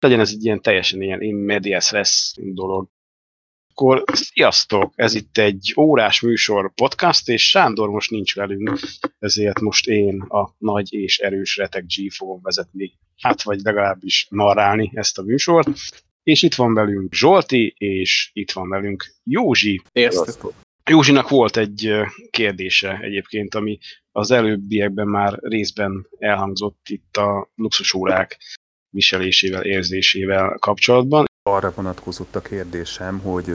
legyen ez egy ilyen teljesen ilyen in medias res dolog. Akkor sziasztok! Ez itt egy órás műsor podcast, és Sándor most nincs velünk, ezért most én a nagy és erős Retek G fogom vezetni, hát vagy legalábbis narrálni ezt a műsort. És itt van velünk Zsolti, és itt van velünk Józsi. Sziasztok! Józsinak volt egy kérdése egyébként, ami az előbbiekben már részben elhangzott itt a luxusórák viselésével, érzésével kapcsolatban. Arra vonatkozott a kérdésem, hogy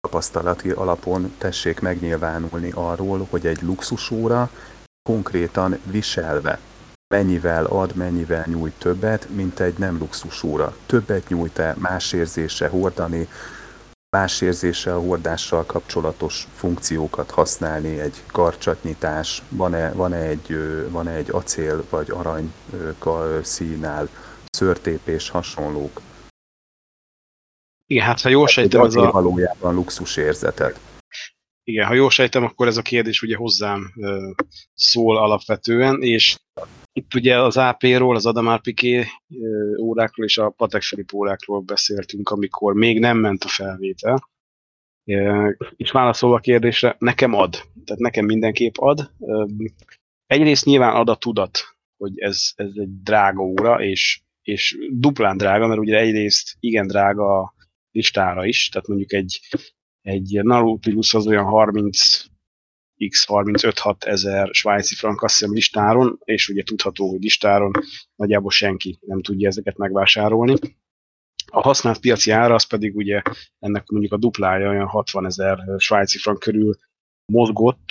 tapasztalati alapon tessék megnyilvánulni arról, hogy egy luxusóra konkrétan viselve mennyivel ad, mennyivel nyújt többet, mint egy nem luxusóra. Többet nyújt-e, más érzése hordani, más érzése a hordással kapcsolatos funkciókat használni, egy karcsatnyitás, van-e, van-e, egy, van-e egy acél vagy arany színál, szörtépés, hasonlók. Igen, hát ha jól sejtem, ez a... valójában luxus érzetet. Igen, ha jól sejtem, akkor ez a kérdés ugye hozzám ö, szól alapvetően, és itt ugye az AP-ról, az Adamár Piqué órákról és a Patek Filip órákról beszéltünk, amikor még nem ment a felvétel. És válaszolva a kérdésre, nekem ad. Tehát nekem mindenképp ad. Egyrészt nyilván ad a tudat, hogy ez, ez egy drága óra, és, és duplán drága, mert ugye egyrészt igen drága a listára is, tehát mondjuk egy, egy Nautilus az olyan 30 X35 ezer svájci frank azt hiszem listáron, és ugye tudható, hogy listáron nagyjából senki nem tudja ezeket megvásárolni. A használt piaci ára az pedig ugye ennek mondjuk a duplája, olyan 60 ezer svájci frank körül mozgott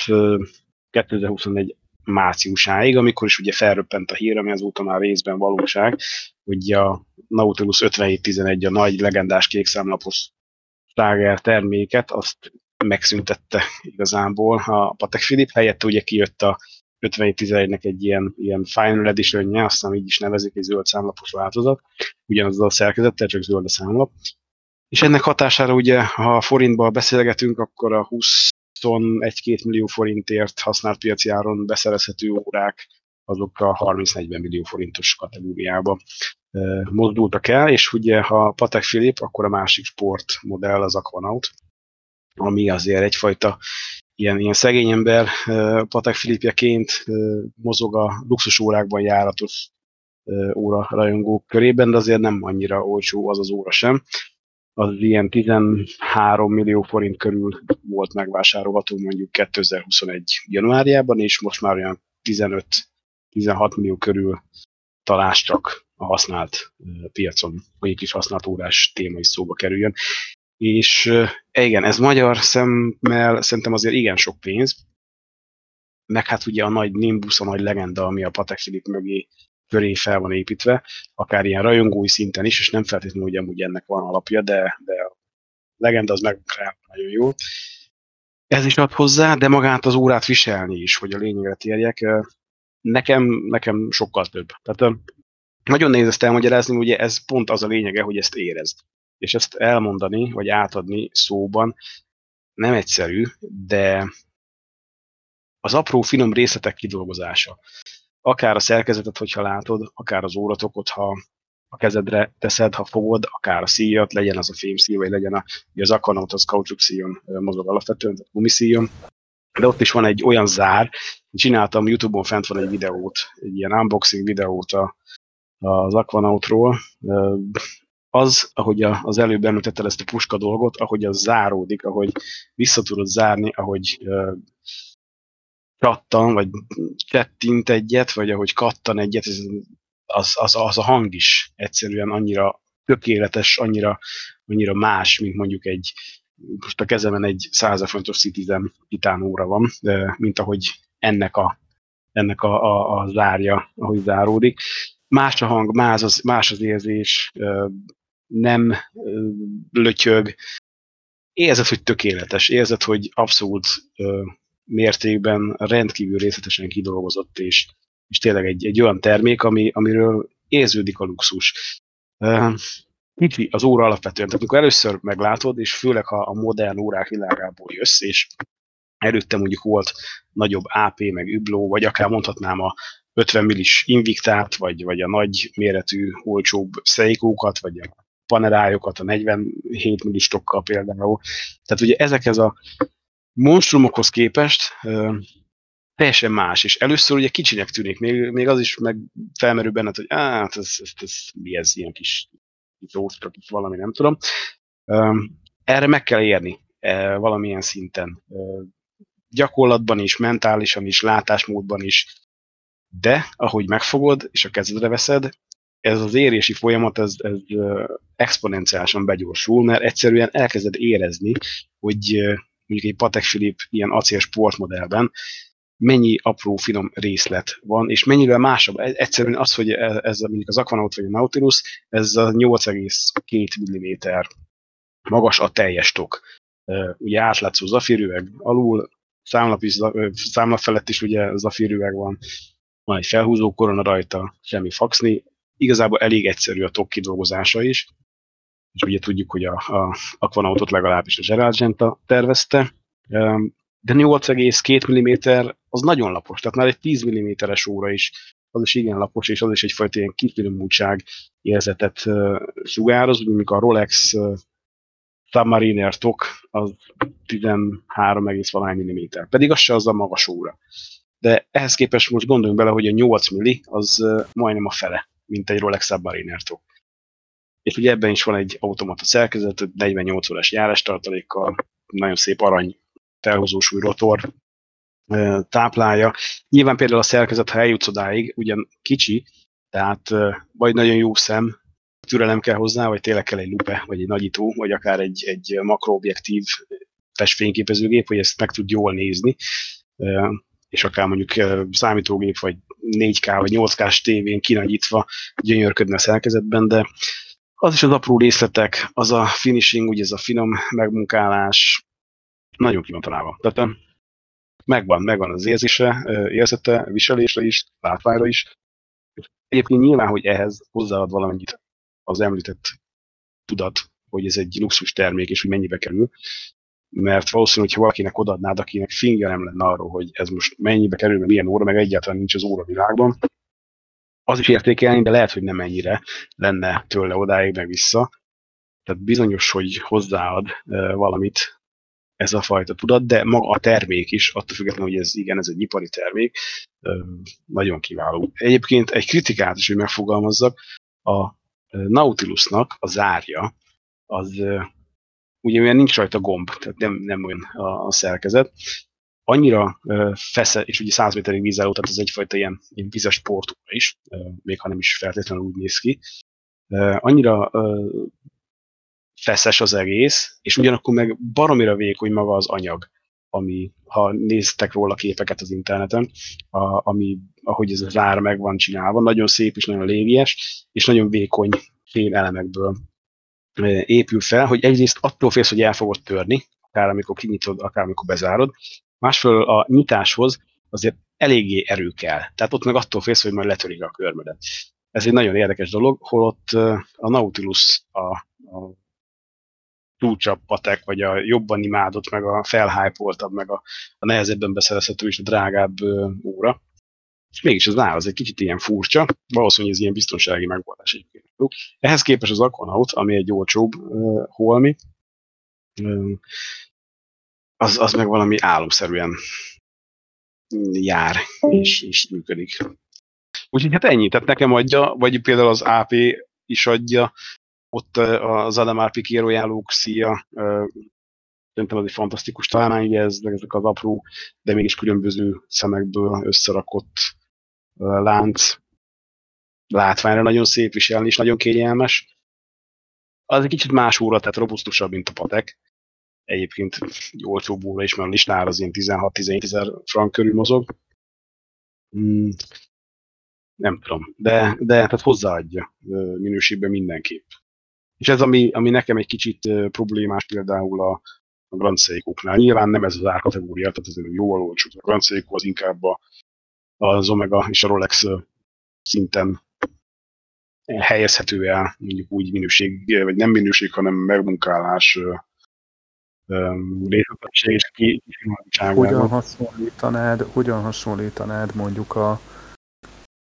2021 márciusáig, amikor is ugye felröppent a hír, ami azóta már részben valóság, hogy a Nautilus 5711, a nagy legendás kékszámlapos Stager terméket, azt megszüntette igazából a Patek Philip, helyette ugye kijött a 5711-nek egy ilyen, ilyen Final edition aztán így is nevezik, egy zöld számlapos változat, ugyanaz a szerkezettel, csak zöld a számlap. És ennek hatására ugye, ha forintban beszélgetünk, akkor a 21-2 millió forintért használt piaci áron beszerezhető órák azok a 30-40 millió forintos kategóriába mozdultak el, és ugye ha Patek Philip, akkor a másik sportmodell az Aquanaut, ami azért egyfajta ilyen, ilyen szegény ember Patek Filipjeként mozog a luxus órákban járatos óra rajongók körében, de azért nem annyira olcsó az az óra sem. Az ilyen 13 millió forint körül volt megvásárolható mondjuk 2021 januárjában, és most már olyan 15-16 millió körül találsz csak a használt piacon, hogy egy kis használt órás téma is szóba kerüljön. És igen, ez magyar szemmel szerintem azért igen sok pénz, meg hát ugye a nagy Nimbus, a nagy legenda, ami a Patek Philip mögé köré fel van építve, akár ilyen rajongói szinten is, és nem feltétlenül, hogy amúgy ennek van alapja, de, de a legenda az meg nagyon jó. Ez is ad hozzá, de magát az órát viselni is, hogy a lényegre térjek, nekem, nekem sokkal több. Tehát nagyon nehéz ezt elmagyarázni, ugye ez pont az a lényege, hogy ezt érezd és ezt elmondani, vagy átadni szóban nem egyszerű, de az apró finom részletek kidolgozása. Akár a szerkezetet, hogyha látod, akár az óratokot, ha a kezedre teszed, ha fogod, akár a szíjat, legyen az a fémszíj, vagy legyen a, az akanaut, az kaucsuk szíjon mozog alapvetően, tehát gumiszíjon. De ott is van egy olyan zár, csináltam, Youtube-on fent van egy videót, egy ilyen unboxing videót a, az Aquanautról, az, ahogy az előbb említetted ezt a puska dolgot, ahogy az záródik, ahogy vissza tudod zárni, ahogy kattan, vagy tettint egyet, vagy ahogy kattan egyet, az, az, az a hang is egyszerűen annyira tökéletes, annyira, annyira más, mint mondjuk egy, most a kezemen egy 100 fontos Citizen titán óra van, mint ahogy ennek a, ennek a, a, a zárja, ahogy záródik. Más a hang, más az, más az érzés, nem lötyög. Érzed, hogy tökéletes, érzed, hogy abszolút mértékben rendkívül részletesen kidolgozott, és, és tényleg egy, egy olyan termék, ami, amiről érződik a luxus. Kicsi az óra alapvetően, tehát amikor először meglátod, és főleg ha a modern órák világából jössz, és előtte mondjuk volt nagyobb AP, meg übló, vagy akár mondhatnám a, 50 millis Invictát, vagy, vagy a nagy méretű, olcsóbb Seikókat, vagy a panerájokat a 47 millistokkal például. Tehát ugye ezekhez a monstrumokhoz képest teljesen más, és először ugye kicsinek tűnik, még, még az is meg felmerül benned, hogy hát ez, ez, ez, mi ez, ilyen kis róztra, valami, nem tudom. Erre meg kell érni valamilyen szinten. Gyakorlatban is, mentálisan is, látásmódban is, de ahogy megfogod, és a kezedre veszed, ez az érési folyamat ez, ez exponenciálisan begyorsul, mert egyszerűen elkezded érezni, hogy mondjuk egy Patek Philippe ilyen acél sportmodellben mennyi apró, finom részlet van, és mennyivel másabb. E, egyszerűen az, hogy e, ez mondjuk az Aquanaut vagy a Nautilus, ez a 8,2 mm magas a teljes tok. Ugye átlátszó zafírüveg alul, számlap, is, számlap felett is ugye zafírüveg van, van egy felhúzó korona rajta, semmi faxni, igazából elég egyszerű a tok kidolgozása is, és ugye tudjuk, hogy a, a Aquanautot legalábbis a Gerald Genta tervezte, de 8,2 mm az nagyon lapos, tehát már egy 10 mm-es óra is, az is igen lapos, és az is egyfajta ilyen kifinomultság érzetet sugároz, úgy a Rolex Submariner tok az 13,1 mm, pedig az se az a magas óra. De ehhez képest most gondoljunk bele, hogy a 8 milli az majdnem a fele, mint egy Rolex Submariner tok. És ugye ebben is van egy automata szerkezet, 48 órás járástartalékkal, nagyon szép arany felhozósúly rotor táplálja. Nyilván például a szerkezet, ha eljutsz odáig, ugyan kicsi, tehát vagy nagyon jó szem, türelem kell hozzá, vagy tényleg kell egy lupe, vagy egy nagyító, vagy akár egy, egy makroobjektív testfényképezőgép, hogy ezt meg tud jól nézni, és akár mondjuk számítógép, vagy 4K, vagy 8K-s tévén kinagyítva gyönyörködne a szerkezetben, de az is az apró részletek, az a finishing, ugye ez a finom megmunkálás, nagyon ki van találva. Tehát megvan, megvan az érzése, érzete, viselésre is, látványra is. Egyébként nyilván, hogy ehhez hozzáad valamennyit az említett tudat, hogy ez egy luxus termék, és hogy mennyibe kerül, mert valószínű, hogyha valakinek odadnád, akinek finger nem lenne arról, hogy ez most mennyibe kerül, mert milyen óra, meg egyáltalán nincs az óra világban, az is értékelni, de lehet, hogy nem ennyire lenne tőle odáig, meg vissza. Tehát bizonyos, hogy hozzáad valamit ez a fajta tudat, de maga a termék is, attól függetlenül, hogy ez igen, ez egy ipari termék, nagyon kiváló. Egyébként egy kritikát is, hogy megfogalmazzak, a Nautilusnak a zárja, az ugye olyan nincs rajta gomb, tehát nem, nem olyan a, a szerkezet, annyira fesze, és ugye 100 méterig vízálló, tehát ez egyfajta ilyen, ilyen vizes sportúra is, még ha nem is feltétlenül úgy néz ki. Annyira feszes az egész, és ugyanakkor meg baromira vékony maga az anyag, ami, ha néztek róla képeket az interneten, a, ami, ahogy ez az ár meg van csinálva, nagyon szép és nagyon légies, és nagyon vékony fém elemekből épül fel, hogy egyrészt attól félsz, hogy el fogod törni, akár amikor kinyitod, akár amikor bezárod, másfelől a nyitáshoz azért eléggé erő kell. Tehát ott meg attól félsz, hogy majd letörik a körmödet. Ez egy nagyon érdekes dolog, holott a Nautilus a, a túlcsabb patek, vagy a jobban imádott, meg a felhájpoltabb, meg a, a nehezebben beszerezhető és a drágább óra. És mégis az áll, az egy kicsit ilyen furcsa, valószínűleg ez ilyen biztonsági megoldás egyébként. Ehhez képest az Aquanaut, ami egy olcsóbb uh, holmi, uh, az, az meg valami álomszerűen jár és, és működik. Úgyhogy hát ennyi, tehát nekem adja, vagy például az AP is adja, ott az Adamar Piquero szia, szerintem ez egy fantasztikus találmány, ez, ezek az apró, de mégis különböző szemekből összerakott lánc. Látványra nagyon szép viselni, és nagyon kényelmes. Az egy kicsit más óra, tehát robusztusabb, mint a patek. Egyébként egy olcsóbb óra is, mert a listán az ilyen 16-17 ezer frank körül mozog. Hmm, nem tudom, de, de tehát hozzáadja minőségben mindenképp. És ez, ami, ami nekem egy kicsit problémás például a, a Grand Seiko-knál. Nyilván nem ez az árkategória, tehát ez jóval olcsó. A Grand Seiko az inkább a, az Omega és a Rolex szinten helyezhető el, mondjuk úgy minőség, vagy nem minőség, hanem megmunkálás részletesség és Hogyan hasonlítanád, hogyan hasonlítanád mondjuk a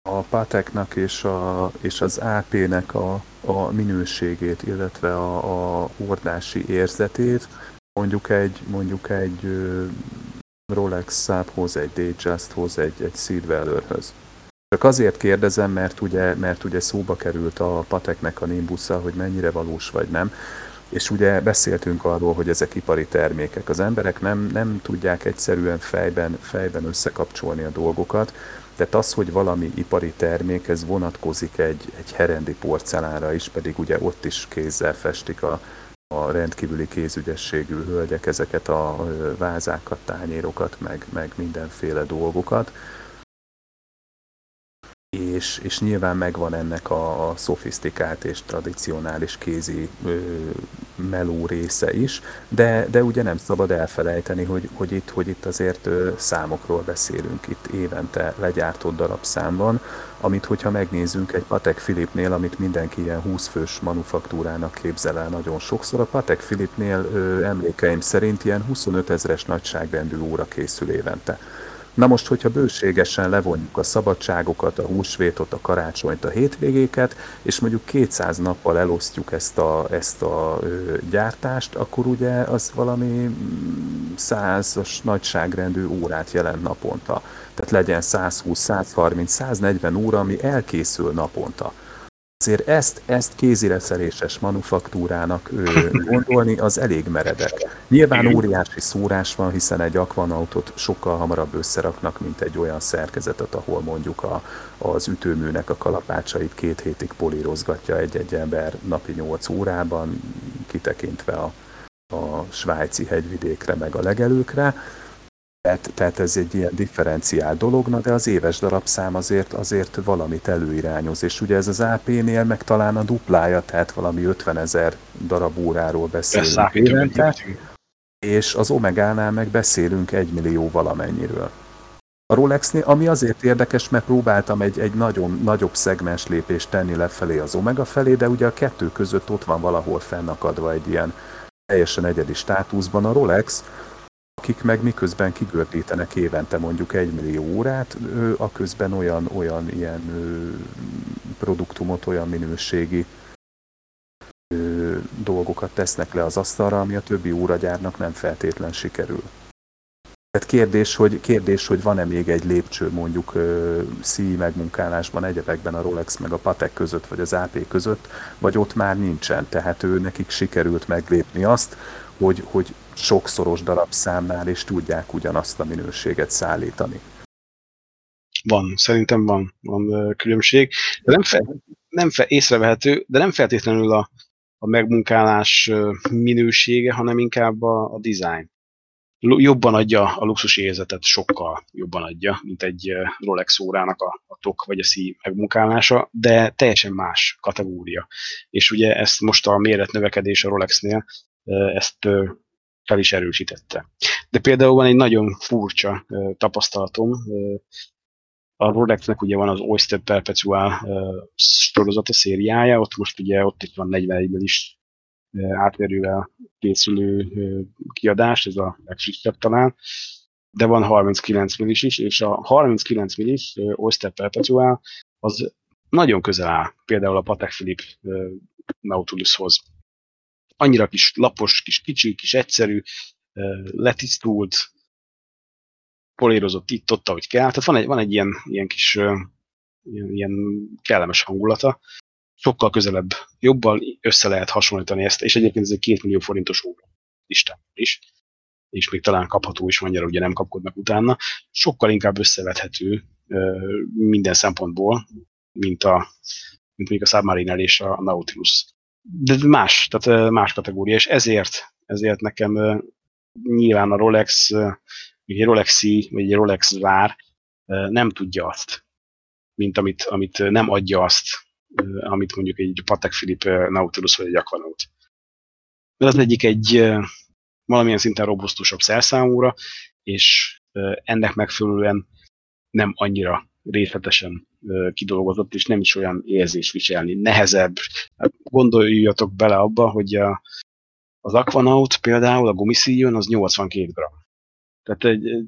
a Pateknak és, a, és az AP-nek a, a minőségét, illetve a, a hordási érzetét, mondjuk egy, mondjuk egy Rolex Száphoz, egy Datejusthoz, egy, egy Seedwellerhöz. Csak azért kérdezem, mert ugye, mert ugye szóba került a Pateknek a Nimbusza, hogy mennyire valós vagy nem. És ugye beszéltünk arról, hogy ezek ipari termékek. Az emberek nem, nem tudják egyszerűen fejben, fejben összekapcsolni a dolgokat. Tehát az, hogy valami ipari termék, ez vonatkozik egy, egy herendi porcelánra is, pedig ugye ott is kézzel festik a, a rendkívüli kézügyességű hölgyek ezeket a vázákat, tányérokat, meg, meg mindenféle dolgokat. És, és nyilván megvan ennek a, a szofisztikált és tradicionális kézi ö, meló része is, de, de ugye nem szabad elfelejteni, hogy, hogy, itt, hogy itt azért ö, számokról beszélünk, itt évente legyártott darabszámban, amit hogyha megnézzünk egy Patek Philipnél, amit mindenki ilyen 20 fős manufaktúrának képzel el nagyon sokszor, a Patek Philipnél ö, emlékeim szerint ilyen 25 ezeres nagyságrendű óra készül évente. Na most, hogyha bőségesen levonjuk a szabadságokat, a húsvétot, a karácsonyt, a hétvégéket, és mondjuk 200 nappal elosztjuk ezt a, ezt a ö, gyártást, akkor ugye az valami mm, százas nagyságrendű órát jelent naponta. Tehát legyen 120, 130, 140 óra, ami elkészül naponta. Azért ezt, ezt kézireszeréses manufaktúrának ő, gondolni, az elég meredek. Nyilván óriási szórás van, hiszen egy akvanautot sokkal hamarabb összeraknak, mint egy olyan szerkezetet, ahol mondjuk a, az ütőműnek a kalapácsait két hétig polírozgatja egy-egy ember napi 8 órában, kitekintve a, a svájci hegyvidékre meg a legelőkre tehát, tehát ez egy ilyen differenciált dolog, na de az éves darabszám azért, azért valamit előirányoz, és ugye ez az AP-nél meg talán a duplája, tehát valami 50 ezer darab óráról beszélünk. Évente, és az Omegánál meg beszélünk egy millió valamennyiről. A Rolexnél, ami azért érdekes, mert próbáltam egy, egy nagyon nagyobb szegmens lépést tenni lefelé az Omega felé, de ugye a kettő között ott van valahol fennakadva egy ilyen teljesen egyedi státuszban a Rolex, akik meg miközben kigördítenek évente mondjuk egy millió órát, a közben olyan, olyan ilyen produktumot, olyan minőségi dolgokat tesznek le az asztalra, ami a többi óragyárnak nem feltétlen sikerül. Tehát kérdés, hogy, kérdés, hogy van-e még egy lépcső mondjuk szíj megmunkálásban egyebekben a Rolex meg a Patek között, vagy az AP között, vagy ott már nincsen. Tehát ő nekik sikerült meglépni azt, hogy, hogy sokszoros darabszámnál is tudják ugyanazt a minőséget szállítani. Van, szerintem van, van különbség. De nem, fe, nem fe, észrevehető, de nem feltétlenül a, a megmunkálás minősége, hanem inkább a, a design. Jobban adja a luxus érzetet, sokkal jobban adja, mint egy Rolex órának a, a tok vagy a szíj megmunkálása, de teljesen más kategória. És ugye ezt most a méretnövekedés a Rolexnél ezt fel is erősítette. De például van egy nagyon furcsa tapasztalatom, a Rolexnek ugye van az Oyster Perpetual sorozata szériája, ott most ugye ott itt van 41 is átverővel készülő kiadás, ez a legfrissebb talán, de van 39 millis is, és a 39 millis Oyster Perpetual az nagyon közel áll például a Patek Philippe Nautilushoz annyira kis lapos, kis kicsi, kis egyszerű, letisztult, polírozott itt-ott, ahogy kell. Tehát van egy, van egy ilyen, ilyen kis ilyen, kellemes hangulata. Sokkal közelebb, jobban össze lehet hasonlítani ezt, és egyébként ez egy két millió forintos óra Isten is, és még talán kapható is, annyira ugye nem kapkodnak utána. Sokkal inkább összevethető minden szempontból, mint, a, mint még a Submarine és a Nautilus de más, tehát más kategória, és ezért, ezért nekem nyilván a Rolex, egy rolex vagy egy Rolex vár nem tudja azt, mint amit, amit nem adja azt, amit mondjuk egy Patek Philippe Nautilus vagy egy Aquanaut. Mert az egyik egy valamilyen szinten robusztusabb szerszámúra, és ennek megfelelően nem annyira részletesen kidolgozott, és nem is olyan érzés viselni. Nehezebb. Hát gondoljatok bele abba, hogy a, az Aquanaut például, a gumiszíjon, az 82 g. Tehát egy, egy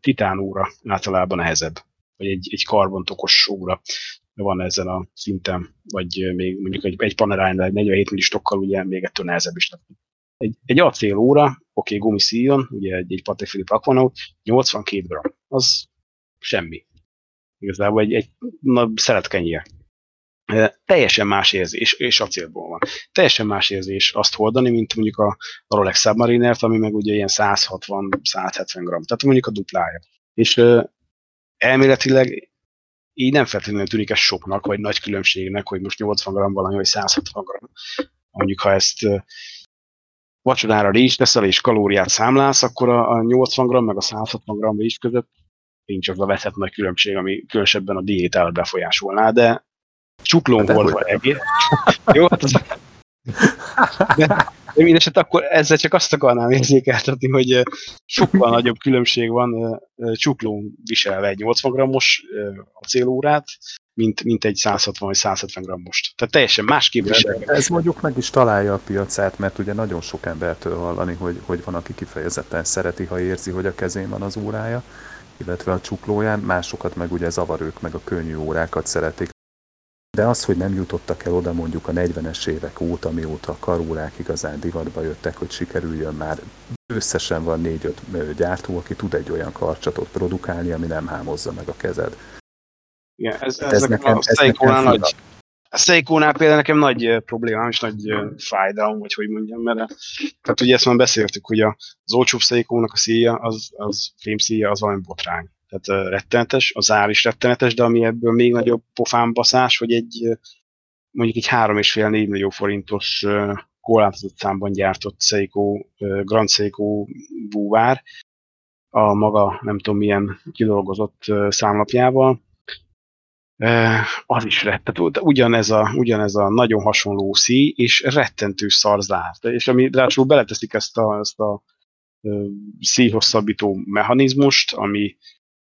titán óra általában nehezebb. vagy egy, egy karbontokos óra van ezen a szinten, vagy még mondjuk egy, egy Panerai egy 47 millistokkal ugye még ettől nehezebb is. Egy, egy acél óra, oké, okay, gumiszíjon, ugye egy, egy Patek Philippe Aquanaut, 82 g, az semmi. Igazából egy, egy na, szeretkenyér. Teljesen más érzés, és acélból van. Teljesen más érzés azt hordani, mint mondjuk a, Rolex Submarinert, ami meg ugye ilyen 160-170 g, tehát mondjuk a duplája. És elméletileg így nem feltétlenül tűnik ez soknak, vagy nagy különbségnek, hogy most 80 g valami, vagy 160 g. Mondjuk, ha ezt vacsorára rizs teszel, és kalóriát számlálsz, akkor a 80 g meg a 160 g rizs között nincs az a veszett nagy különbség, ami különösebben a diétát befolyásolná, de csuklón hát egész. Jó, hát az... De, de mindeset akkor ezzel csak azt akarnám érzékeltetni, hogy sokkal nagyobb különbség van csuklón viselve egy 80 grammos acélórát, mint, mint egy 160 vagy 170 grammos. Tehát teljesen másképp visel. Ez mondjuk meg is találja a piacát, mert ugye nagyon sok embertől hallani, hogy, hogy van, aki kifejezetten szereti, ha érzi, hogy a kezén van az órája, illetve a csuklóján, másokat meg ugye zavarők, meg a könnyű órákat szeretik. De az, hogy nem jutottak el oda mondjuk a 40-es évek óta, mióta a karórák igazán divatba jöttek, hogy sikerüljön már összesen van 4-5 gyártó, aki tud egy olyan karcsatot produkálni, ami nem hámozza meg a kezed. Igen, ez, ez, ez nekem, a Seiko-nál nagy, a Seiko-nál például nekem nagy problémám és nagy fájdalom, vagy hogy mondjam, mert tehát ugye ezt már beszéltük, hogy az olcsóbb Seiko-nak a szíja, az, az fémszíja, az valami botrány. Tehát rettenetes, az ár is rettenetes, de ami ebből még nagyobb pofánbaszás, hogy egy mondjuk egy 3,5-4 millió forintos korlátozott számban gyártott Seiko, Grand Seiko búvár, a maga nem tudom milyen kidolgozott számlapjával, az is rettető. Ugyanez a, ugyanez a nagyon hasonló szí, és rettentő szarzárt. És ami ráadásul beleteszik ezt a, ezt a szíhosszabbító mechanizmust, ami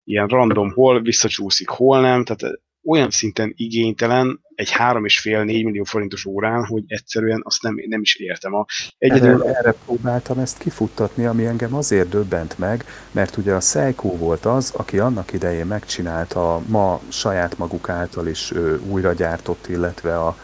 ilyen random hol visszacsúszik, hol nem, tehát olyan szinten igénytelen egy 3,5-4 millió forintos órán, hogy egyszerűen azt nem, nem is értem. A, egyedül... erre, erre próbáltam ezt kifuttatni, ami engem azért döbbent meg, mert ugye a Seiko volt az, aki annak idején megcsinálta a ma saját maguk által is újra gyártott, illetve a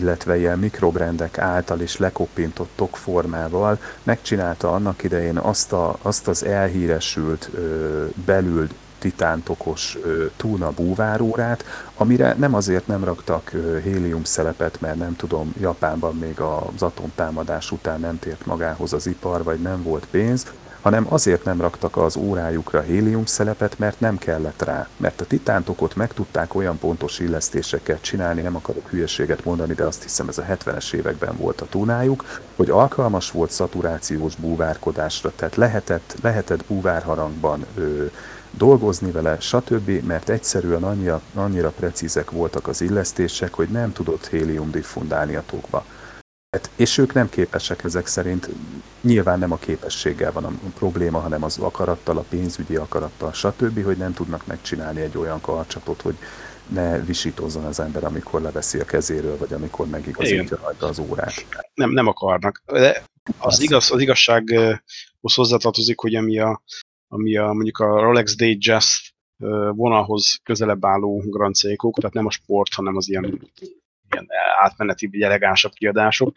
illetve ilyen mikrobrendek által is lekoppintott tokformával megcsinálta annak idején azt, a, azt az elhíresült ö, belül titántokos túna búvárórát, amire nem azért nem raktak hélium szelepet, mert nem tudom, Japánban még az atomtámadás után nem tért magához az ipar, vagy nem volt pénz, hanem azért nem raktak az órájukra hélium szelepet, mert nem kellett rá. Mert a titántokot meg tudták olyan pontos illesztéseket csinálni, nem akarok hülyeséget mondani, de azt hiszem ez a 70-es években volt a túnájuk, hogy alkalmas volt szaturációs búvárkodásra, tehát lehetett, lehetett búvárharangban ö, dolgozni vele, stb., mert egyszerűen annyira, annyira precízek voltak az illesztések, hogy nem tudott hélium diffundálni a tokba. Hát, és ők nem képesek ezek szerint, nyilván nem a képességgel van a probléma, hanem az akarattal, a pénzügyi akarattal, stb., hogy nem tudnak megcsinálni egy olyan karcsatot, hogy ne visítozzon az ember, amikor leveszi a kezéről, vagy amikor megigazítja rajta az órát. Nem, nem akarnak. De az, igaz, az igazsághoz hozzátartozik, hogy ami a, ami a, mondjuk a Rolex Datejust vonalhoz közelebb álló Grand seiko tehát nem a sport, hanem az ilyen, ilyen átmeneti, vagy elegánsabb kiadások,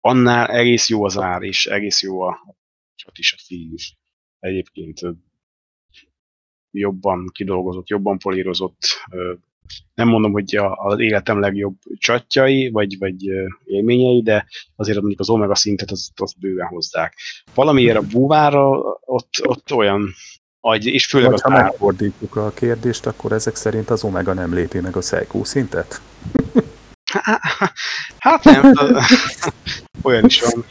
annál egész jó az ár, és egész jó a csat is a szín is. Egyébként jobban kidolgozott, jobban polírozott, nem mondom, hogy az életem legjobb csatjai, vagy, vagy élményei, de azért mondjuk az omega szintet azt, azt bőven hozzák. Valamiért a búvára ott, ott olyan agy, és főleg Vagy a ha megfordítjuk a kérdést, akkor ezek szerint az omega nem lépi meg a Seiko szintet? Hát nem, olyan is van.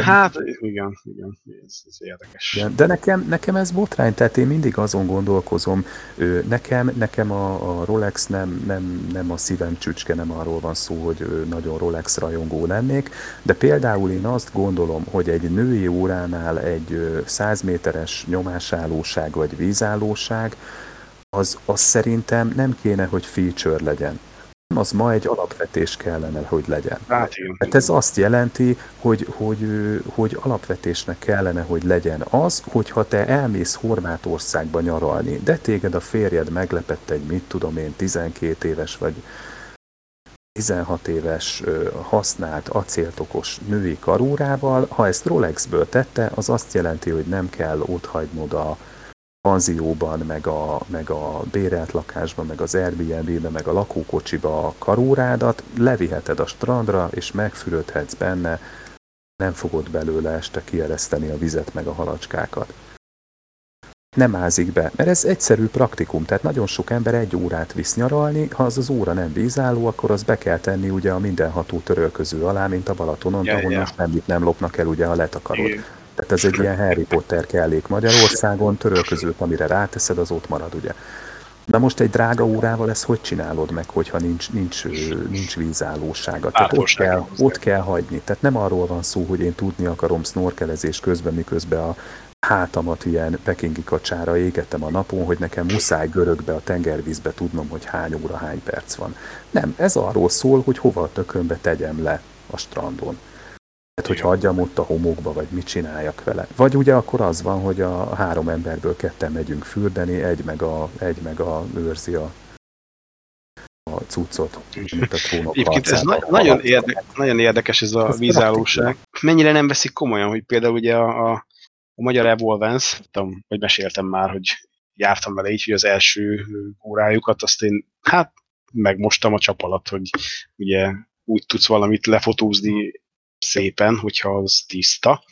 Hát igen, igen, ez, ez érdekes. Igen, de nekem, nekem ez botrány, tehát én mindig azon gondolkozom, nekem, nekem a, a Rolex nem, nem, nem a szívem csücske, nem arról van szó, hogy nagyon Rolex rajongó lennék, de például én azt gondolom, hogy egy női óránál egy 100 méteres nyomásállóság vagy vízállóság, az, az szerintem nem kéne, hogy feature legyen az ma egy alapvetés kellene, hogy legyen. Hát igen. Hát ez azt jelenti, hogy, hogy, hogy alapvetésnek kellene, hogy legyen az, hogyha te elmész Horvátországba nyaralni, de téged a férjed meglepett egy, mit tudom én, 12 éves vagy 16 éves használt acéltokos női karórával, ha ezt Rolexből tette, az azt jelenti, hogy nem kell ott hagynod a panzióban, meg a, meg a bérelt lakásban, meg az Airbnb-ben, meg a lakókocsiba a karórádat, leviheted a strandra, és megfürödhetsz benne, nem fogod belőle este kiereszteni a vizet, meg a halacskákat nem ázik be, mert ez egyszerű praktikum, tehát nagyon sok ember egy órát visz nyaralni, ha az az óra nem vízálló, akkor az be kell tenni ugye a mindenható törölköző alá, mint a Balatonon, ja, ahonnan ja. semmit nem lopnak el ugye, ha letakarod. Igen. Tehát ez egy ilyen Harry Potter kellék Magyarországon, törölközőt, amire ráteszed, az ott marad, ugye. Na most egy drága órával ezt hogy csinálod meg, hogyha nincs, nincs, nincs vízállósága? Tehát ott kell, ott kell hagyni. Tehát nem arról van szó, hogy én tudni akarom snorkelezés közben, miközben a hátamat ilyen pekingi kacsára égettem a napon, hogy nekem muszáj görögbe a tengervízbe tudnom, hogy hány óra, hány perc van. Nem, ez arról szól, hogy hova a tökönbe tegyem le a strandon. Hát, hogy hagyjam ott a homokba, vagy mit csináljak vele. Vagy ugye akkor az van, hogy a három emberből ketten megyünk fürdeni, egy meg a, egy meg a őrzi a, a cuccot, amit a trónok Egyébként ez na- nagyon, érde- nagyon érdekes ez a vízállóság. Mennyire nem veszik komolyan, hogy például ugye a, a a magyar Evolvence, tudom, hogy meséltem már, hogy jártam vele így, hogy az első órájukat, azt én hát megmostam a csap alatt, hogy ugye úgy tudsz valamit lefotózni szépen, hogyha az tiszta.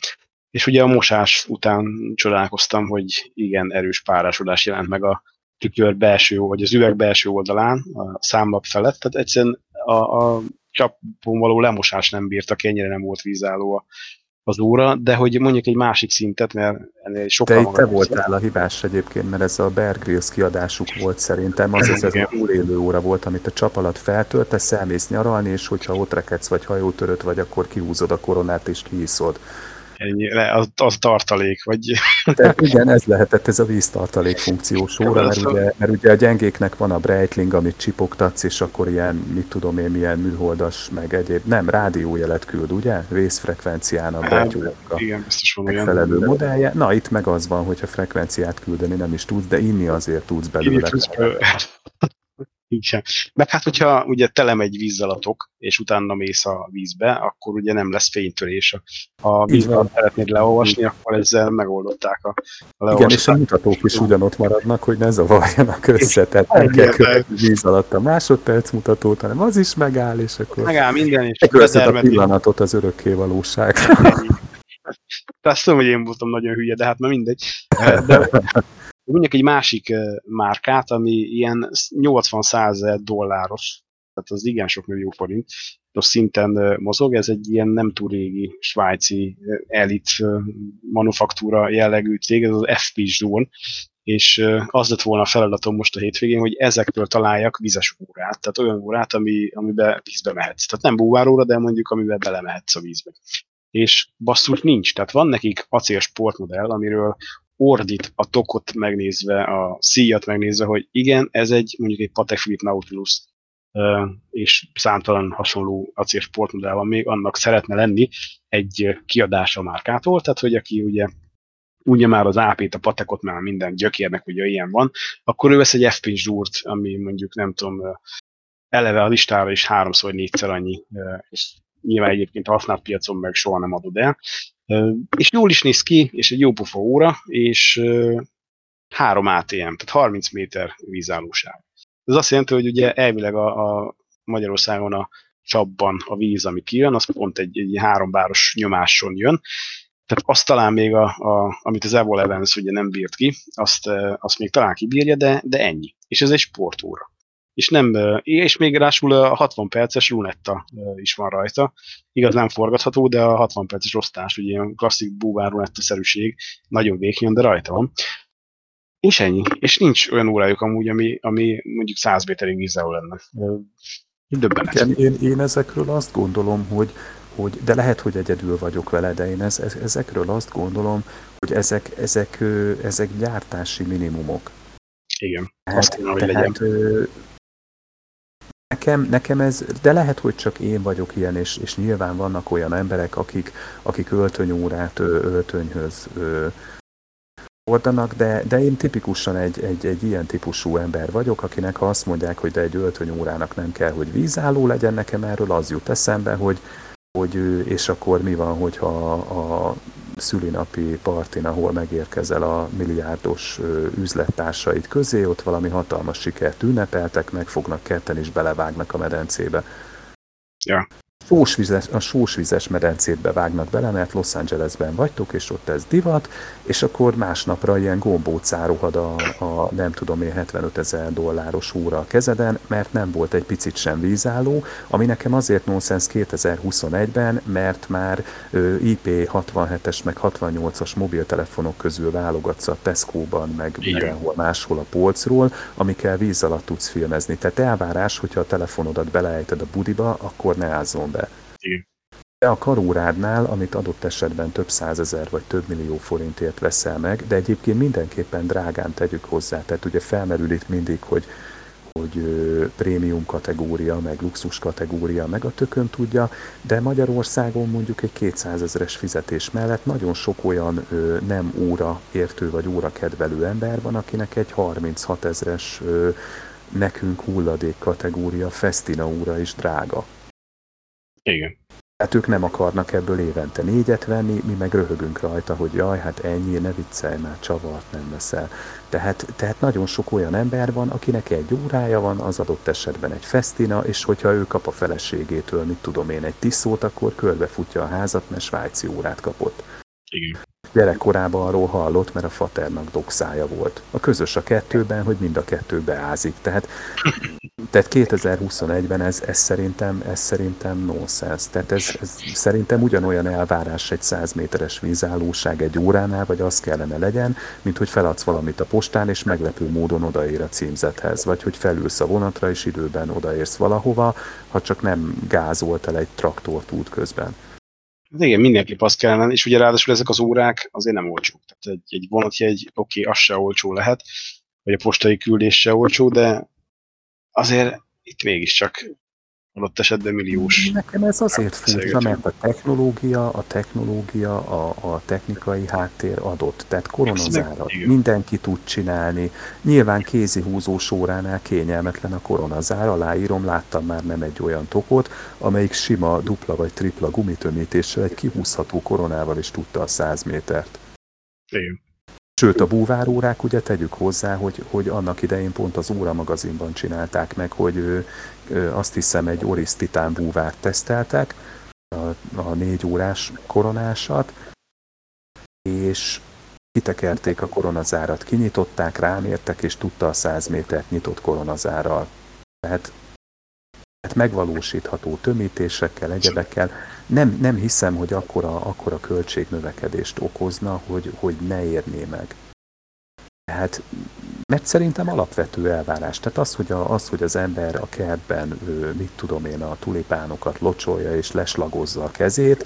És ugye a mosás után csodálkoztam, hogy igen, erős párásodás jelent meg a tükör belső, vagy az üveg belső oldalán, a számlap felett, tehát egyszerűen a, a csapon való lemosás nem bírtak, ennyire nem volt vízálló a az óra, de hogy mondjuk egy másik szintet, mert ennél sokkal itt te voltál a hibás egyébként, mert ez a Bear Grylls kiadásuk volt szerintem, az ez, ez a túlélő óra volt, amit a csap alatt feltöltesz, elmész nyaralni, és hogyha ott rekedsz, vagy hajótörött vagy, akkor kihúzod a koronát és kiiszod. Ennyi, az, az tartalék, vagy... De igen, ez lehetett ez a víztartalék funkciós óra, mert ugye, mert ugye a gyengéknek van a Breitling, amit csipogtatsz, és akkor ilyen, mit tudom én, milyen műholdas, meg egyéb, nem, rádiójelet küld, ugye? Vészfrekvencián a hát, igen, biztos van megfelelő olyan. modellje. Na, itt meg az van, hogyha frekvenciát küldeni nem is tudsz, de inni azért tudsz belőle. Inni tudsz belőle. Igen. Meg hát, hogyha ugye telemegy vízzel a tok, és utána mész a vízbe, akkor ugye nem lesz fénytörés. Ha vízben szeretnéd leolvasni, akkor ezzel megoldották a, a Igen, és a mutatók is ugyanott maradnak, hogy ne zavarjanak össze, tehát nem kell követni víz alatt a másodperc mutatót, hanem az is megáll, és akkor... Megáll minden, és a pillanatot az örökké valóság. Azt tudom, hogy én voltam nagyon hülye, de hát ma mindegy. De, mondjuk egy másik márkát, ami ilyen 80-100 dolláros, tehát az igen sok millió forint, szinten mozog, ez egy ilyen nem túl régi svájci elit manufaktúra jellegű cég, ez az FP Zone, és az lett volna a feladatom most a hétvégén, hogy ezekből találjak vizes órát, tehát olyan órát, ami, amiben vízbe mehetsz. Tehát nem búváróra, de mondjuk amiben belemehetsz a vízbe. És basszus nincs, tehát van nekik acél sportmodell, amiről ordít a tokot megnézve, a szíjat megnézve, hogy igen, ez egy mondjuk egy Patek Philippe Nautilus és számtalan hasonló acél sportmodell van még, annak szeretne lenni egy kiadás a márkától, tehát hogy aki ugye ugye már az AP-t, a patekot, már minden gyökérnek ugye ilyen van, akkor ő vesz egy FP zsúrt, ami mondjuk nem tudom, eleve a listára is háromszor, vagy négyszer annyi, és nyilván egyébként a használt piacon meg soha nem adod el, és jól is néz ki, és egy jó pufa óra, és három ATM, tehát 30 méter vízállóság. Ez azt jelenti, hogy ugye elvileg a, a Magyarországon a csapban a víz, ami kijön, az pont egy, egy hárombáros nyomáson jön. Tehát azt talán még, a, a, amit az Evol Evans ugye nem bírt ki, azt, azt még talán kibírja, de, de ennyi. És ez egy sportóra és nem, és még rásul a 60 perces lunetta is van rajta. Igaz nem forgatható, de a 60 perces osztás, ugye ilyen klasszik búvár lunetta-szerűség, nagyon vékony, de rajta van. És ennyi. És nincs olyan órájuk amúgy, ami, ami mondjuk 100 méterig vízzel lenne. Döbbenet. Igen, én, én ezekről azt gondolom, hogy, hogy, de lehet, hogy egyedül vagyok vele, de én ez, ezekről azt gondolom, hogy ezek, ezek, ezek gyártási minimumok. Igen. Hát, tehát, tehát Nekem, nekem ez, de lehet, hogy csak én vagyok ilyen, és, és nyilván vannak olyan emberek, akik, akik öltönyórát öltönyhöz hordanak, de, de én tipikusan egy, egy, egy ilyen típusú ember vagyok, akinek ha azt mondják, hogy de egy öltönyórának nem kell, hogy vízálló legyen, nekem erről az jut eszembe, hogy, hogy és akkor mi van, hogyha a szülinapi partin, ahol megérkezel a milliárdos üzlettársaid közé, ott valami hatalmas sikert ünnepeltek, meg fognak ketten is belevágnak a medencébe. Ja sósvizes, a sósvizes medencétbe vágnak bele, mert Los Angelesben vagytok, és ott ez divat, és akkor másnapra ilyen gombóc áruhad a, a nem tudom én 75 ezer dolláros óra a kezeden, mert nem volt egy picit sem vízálló, ami nekem azért nonsens 2021-ben, mert már IP67-es meg 68-as mobiltelefonok közül válogatsz a Tesco-ban, meg Igen. mindenhol máshol a polcról, amikkel víz alatt tudsz filmezni. Tehát elvárás, hogyha a telefonodat beleejted a budiba, akkor ne ázzon be. Igen. De a karórádnál, amit adott esetben több százezer vagy több millió forintért veszel meg, de egyébként mindenképpen drágán tegyük hozzá, tehát ugye felmerül itt mindig, hogy hogy prémium kategória, meg luxus kategória, meg a tökön tudja, de Magyarországon mondjuk egy 200 ezeres fizetés mellett nagyon sok olyan ö, nem óra értő vagy óra kedvelő ember van, akinek egy 36 ezeres nekünk hulladék kategória Festina óra is drága. Igen. Hát ők nem akarnak ebből évente négyet venni, mi meg röhögünk rajta, hogy jaj, hát ennyi, ne viccelj már, csavart nem veszel. Tehát, tehát nagyon sok olyan ember van, akinek egy órája van, az adott esetben egy festina, és hogyha ő kap a feleségétől, mit tudom én, egy tiszót, akkor körbefutja a házat, mert svájci órát kapott. Gyerekkorában arról hallott, mert a faternak doxája volt. A közös a kettőben, hogy mind a kettő beázik. Tehát, tehát 2021-ben ez, ez, szerintem, ez szerintem nonsense. Tehát ez, ez szerintem ugyanolyan elvárás egy 100 méteres vízállóság egy óránál, vagy az kellene legyen, mint hogy feladsz valamit a postán, és meglepő módon odaér a címzethez, vagy hogy felülsz a vonatra, és időben odaérsz valahova, ha csak nem gázoltál egy traktort út közben. Hát igen, mindenképp azt kellene, és ugye ráadásul ezek az órák azért nem olcsók. Tehát egy, egy vonatjegy, oké, okay, az se olcsó lehet, vagy a postai küldés se olcsó, de azért itt mégiscsak adott esetben milliós. Nekem ez azért furcsa, mert a technológia, a technológia, a, a technikai háttér adott. Tehát koronazárat mindenki tud csinálni. Nyilván kézi húzós óránál kényelmetlen a koronazár, aláírom, láttam már nem egy olyan tokot, amelyik sima dupla vagy tripla gumitömítéssel egy kihúzható koronával is tudta a 100 métert. Igen. Sőt, a búvárórák, ugye tegyük hozzá, hogy, hogy annak idején pont az óra magazinban csinálták meg, hogy azt hiszem egy Oris Titán búvárt teszteltek, a, a négy órás koronásat, és kitekerték a koronazárat, kinyitották, rámértek, és tudta a 100 métert nyitott koronazárral. Tehát, tehát megvalósítható tömítésekkel, egyebekkel. Nem, nem hiszem, hogy akkora, akkora költségnövekedést okozna, hogy, hogy ne érné meg. Tehát, mert szerintem alapvető elvárás. Tehát az, hogy, a, az, hogy az ember a kertben, mit tudom én, a tulipánokat locsolja és leslagozza a kezét,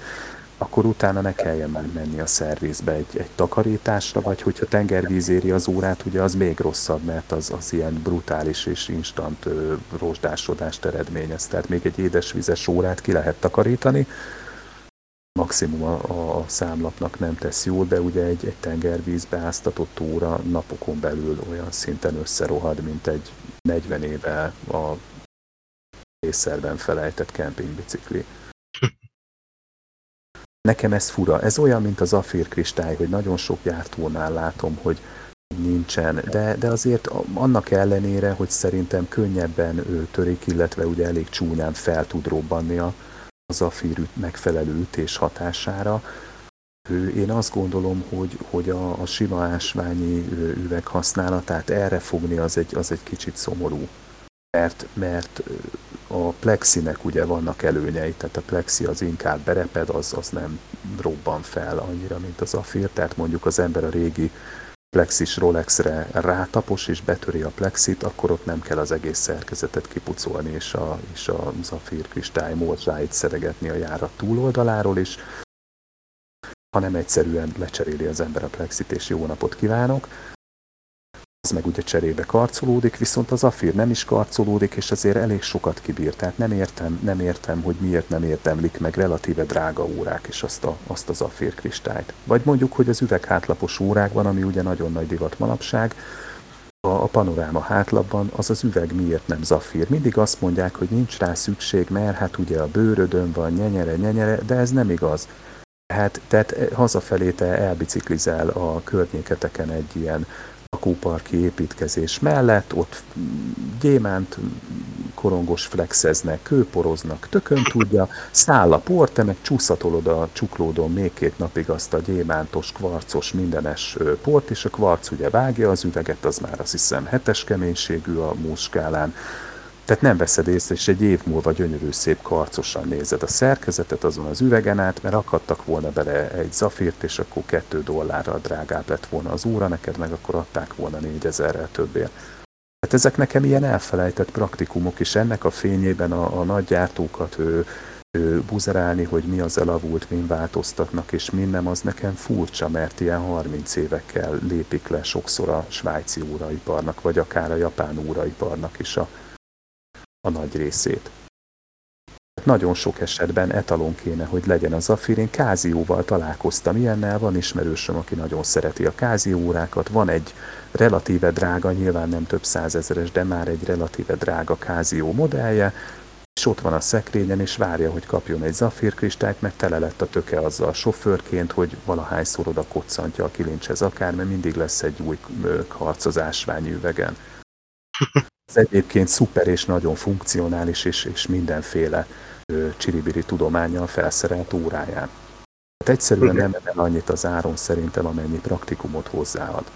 akkor utána ne kelljen már menni a szervizbe egy, egy takarításra, vagy hogyha tengervíz éri az órát, ugye az még rosszabb, mert az, az ilyen brutális és instant ö, rozsdásodást eredményez. Tehát még egy édesvizes órát ki lehet takarítani, maximum a, a számlapnak nem tesz jó, de ugye egy, egy tengervízbe áztatott óra napokon belül olyan szinten összerohad, mint egy 40 éve a észerben felejtett kempingbicikli. Nekem ez fura. Ez olyan, mint az afír kristály, hogy nagyon sok gyártónál látom, hogy nincsen, de, de azért annak ellenére, hogy szerintem könnyebben ő törik, illetve ugye elég csúnyán fel tud robbanni a, az afír megfelelő ütés hatására. Én azt gondolom, hogy, hogy a, a sima ásványi üveg használatát erre fogni az egy, az egy kicsit szomorú. Mert, mert a plexinek ugye vannak előnyei, tehát a plexi az inkább bereped, az, az nem robban fel annyira, mint az afír, tehát mondjuk az ember a régi plexis Rolexre rátapos és betöri a plexit, akkor ott nem kell az egész szerkezetet kipucolni és, a, és a zafír kristály morzsáit szeregetni a járat túloldaláról is, hanem egyszerűen lecseréli az ember a plexit és jó napot kívánok. Ez meg ugye cserébe karcolódik, viszont az afír nem is karcolódik, és azért elég sokat kibír. Tehát nem értem, nem értem, hogy miért nem érdemlik meg relatíve drága órák is azt, a, azt az afír kristályt. Vagy mondjuk, hogy az üveghátlapos órákban, ami ugye nagyon nagy divat manapság, a, a panoráma hátlapban az az üveg miért nem zafír. Mindig azt mondják, hogy nincs rá szükség, mert hát ugye a bőrödön van, nyenyere, nyenyere, de ez nem igaz. Hát, tehát hazafelé te elbiciklizel a környéketeken egy ilyen lakóparki építkezés mellett, ott gyémánt korongos flexeznek, kőporoznak, tökön tudja, száll a por, te meg csúszatolod a csuklódon még két napig azt a gyémántos, kvarcos, mindenes port, és a kvarc ugye vágja az üveget, az már azt hiszem hetes keménységű a múskálán, tehát nem veszed észre, és egy év múlva gyönyörű szép karcosan nézed a szerkezetet azon az üvegen át, mert akadtak volna bele egy zafírt, és akkor kettő dollárral drágább lett volna az óra, neked meg akkor adták volna négyezerrel többért. Hát ezek nekem ilyen elfelejtett praktikumok, és ennek a fényében a, a nagy gyártókat ő, ő buzerálni, hogy mi az elavult, min változtatnak, és min nem, az nekem furcsa, mert ilyen 30 évekkel lépik le sokszor a svájci óraiparnak, vagy akár a japán óraiparnak is a, a nagy részét. Nagyon sok esetben etalon kéne, hogy legyen az Zafir. Én kázióval találkoztam ilyennel, van ismerősöm, aki nagyon szereti a kázió órákat, van egy relatíve drága, nyilván nem több százezeres, de már egy relatíve drága kázió modellje, és ott van a szekrényen, és várja, hogy kapjon egy zafírkristályt, mert tele lett a töke azzal sofőrként, hogy valahányszor oda koccantja a kilincshez akár, mert mindig lesz egy új harc az ásványüvegen. Ez egyébként szuper és nagyon funkcionális és, és mindenféle csiribiri tudományjal felszerelt óráján. Hát egyszerűen nem emel annyit az áron szerintem, amennyi praktikumot hozzáad.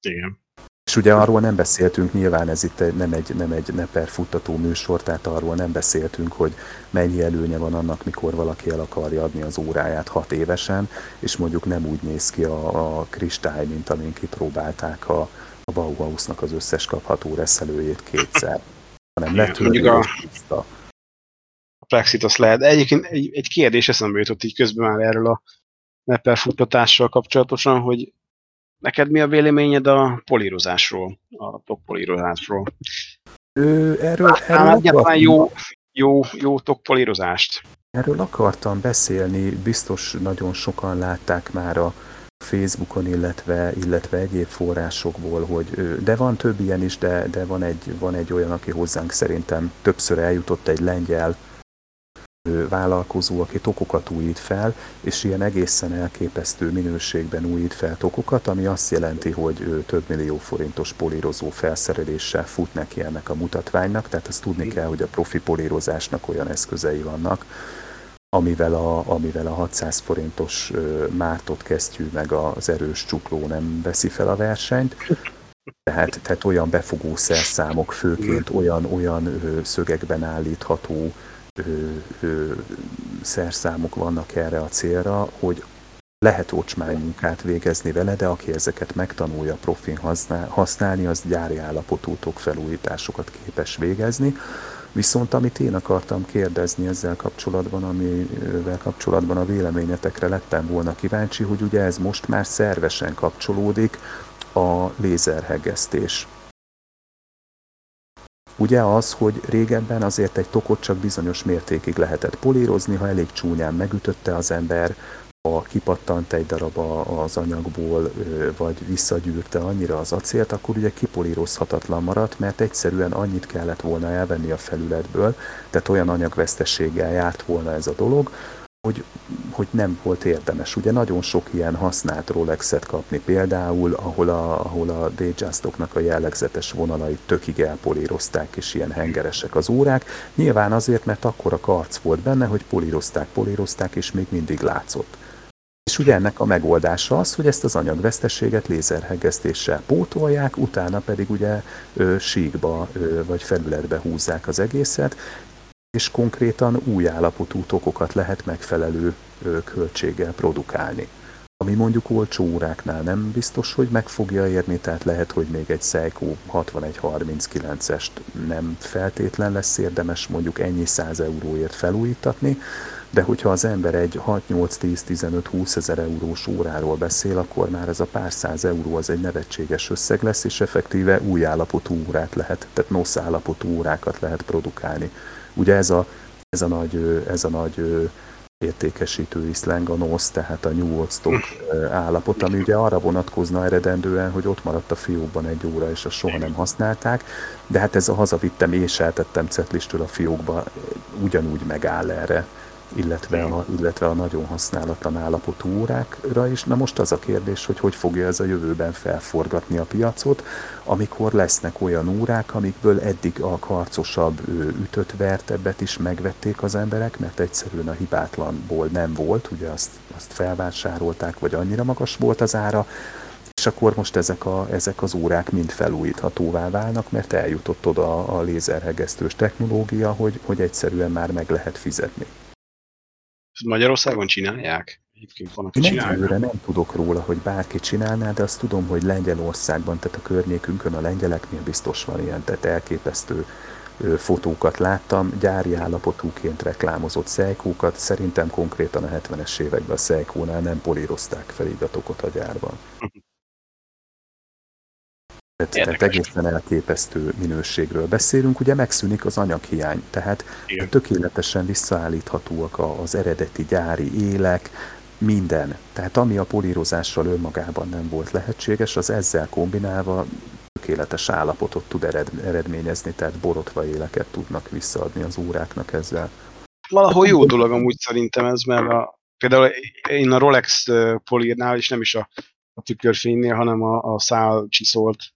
Igen. És ugye arról nem beszéltünk, nyilván ez itt nem egy, nem egy neper futtató műsor, tehát arról nem beszéltünk, hogy mennyi előnye van annak, mikor valaki el akarja adni az óráját hat évesen, és mondjuk nem úgy néz ki a, a kristály, mint amin kipróbálták a, a Bauhausnak az összes kapható reszelőjét kétszer, hanem letörni a... a Plexit azt lehet. Egyébként egy, egy kérdés eszembe jutott így közben már erről a Nepper futtatással kapcsolatosan, hogy neked mi a véleményed a polírozásról, a tokpolírozásról? Ő, erről, erről egyáltalán jó, jó, jó tokpolírozást? Erről akartam beszélni, biztos nagyon sokan látták már a Facebookon, illetve, illetve egyéb forrásokból, hogy de van több ilyen is, de, de van, egy, van egy olyan, aki hozzánk szerintem többször eljutott egy lengyel vállalkozó, aki tokokat újít fel, és ilyen egészen elképesztő minőségben újít fel tokokat, ami azt jelenti, hogy ő több millió forintos polírozó felszereléssel fut neki ennek a mutatványnak, tehát azt tudni kell, hogy a profi polírozásnak olyan eszközei vannak, amivel a, amivel a 600 forintos mártott kesztyű meg az erős csukló nem veszi fel a versenyt. Tehát, tehát olyan befogó szerszámok, főként olyan, olyan szögekben állítható ö, ö, szerszámok vannak erre a célra, hogy lehet ocsmánymunkát végezni vele, de aki ezeket megtanulja profin használni, az gyári állapotú felújításokat képes végezni. Viszont amit én akartam kérdezni ezzel kapcsolatban, amivel kapcsolatban a véleményetekre lettem volna kíváncsi, hogy ugye ez most már szervesen kapcsolódik a lézerhegesztés. Ugye az, hogy régebben azért egy tokot csak bizonyos mértékig lehetett polírozni, ha elég csúnyán megütötte az ember, ha kipattant egy darab az anyagból, vagy visszagyűrte annyira az acélt, akkor ugye kipolírozhatatlan maradt, mert egyszerűen annyit kellett volna elvenni a felületből, tehát olyan anyagvesztességgel járt volna ez a dolog, hogy, hogy nem volt érdemes. Ugye nagyon sok ilyen használt Rolexet kapni például, ahol a, ahol a Datejustoknak a jellegzetes vonalait tökig elpolírozták, és ilyen hengeresek az órák. Nyilván azért, mert akkor a karc volt benne, hogy polírozták, polírozták, és még mindig látszott. És ugye ennek a megoldása az, hogy ezt az anyagvesztességet lézerhegesztéssel pótolják, utána pedig ugye ö, síkba ö, vagy felületbe húzzák az egészet, és konkrétan új állapotú tokokat lehet megfelelő ö, költséggel produkálni. Ami mondjuk olcsó óráknál nem biztos, hogy meg fogja érni, tehát lehet, hogy még egy Seiko 6139-est nem feltétlen lesz érdemes mondjuk ennyi 100 euróért felújítatni, de hogyha az ember egy 6-8-10-15-20 ezer eurós óráról beszél, akkor már ez a pár száz euró az egy nevetséges összeg lesz, és effektíve új állapotú órát lehet, tehát NOS állapotú órákat lehet produkálni. Ugye ez a, ez a nagy, ez a nagy értékesítő iszláng a NOS, tehát a New Old Stock állapot, ami ugye arra vonatkozna eredendően, hogy ott maradt a fiókban egy óra, és azt soha nem használták, de hát ez a hazavittem és eltettem cetlistől a fiókba ugyanúgy megáll erre illetve a, illetve a nagyon használatlan állapotú órákra is. Na most az a kérdés, hogy hogy fogja ez a jövőben felforgatni a piacot, amikor lesznek olyan órák, amikből eddig a karcosabb ütött vertebbet is megvették az emberek, mert egyszerűen a hibátlanból nem volt, ugye azt, azt felvásárolták, vagy annyira magas volt az ára, és akkor most ezek, a, ezek az órák mind felújíthatóvá válnak, mert eljutott oda a lézerhegesztős technológia, hogy, hogy egyszerűen már meg lehet fizetni. Magyarországon csinálják? Egyébként van, aki csinálja. nem tudok róla, hogy bárki csinálná, de azt tudom, hogy Lengyelországban, tehát a környékünkön a lengyeleknél biztos van ilyen, tehát elképesztő fotókat láttam, gyári állapotúként reklámozott szejkókat, szerintem konkrétan a 70-es években a szejkónál nem polírozták feliratokat a gyárban. Tehát, tehát egészen elképesztő minőségről beszélünk, ugye megszűnik az anyaghiány, tehát Igen. tökéletesen visszaállíthatóak az eredeti gyári élek, minden. Tehát ami a polírozással önmagában nem volt lehetséges, az ezzel kombinálva tökéletes állapotot tud ered, eredményezni, tehát borotva éleket tudnak visszaadni az óráknak ezzel. Valahol jó dolog amúgy szerintem ez, mert a, például én a Rolex polírnál, és nem is a, a tükörfénynél, hanem a, a szál csiszolt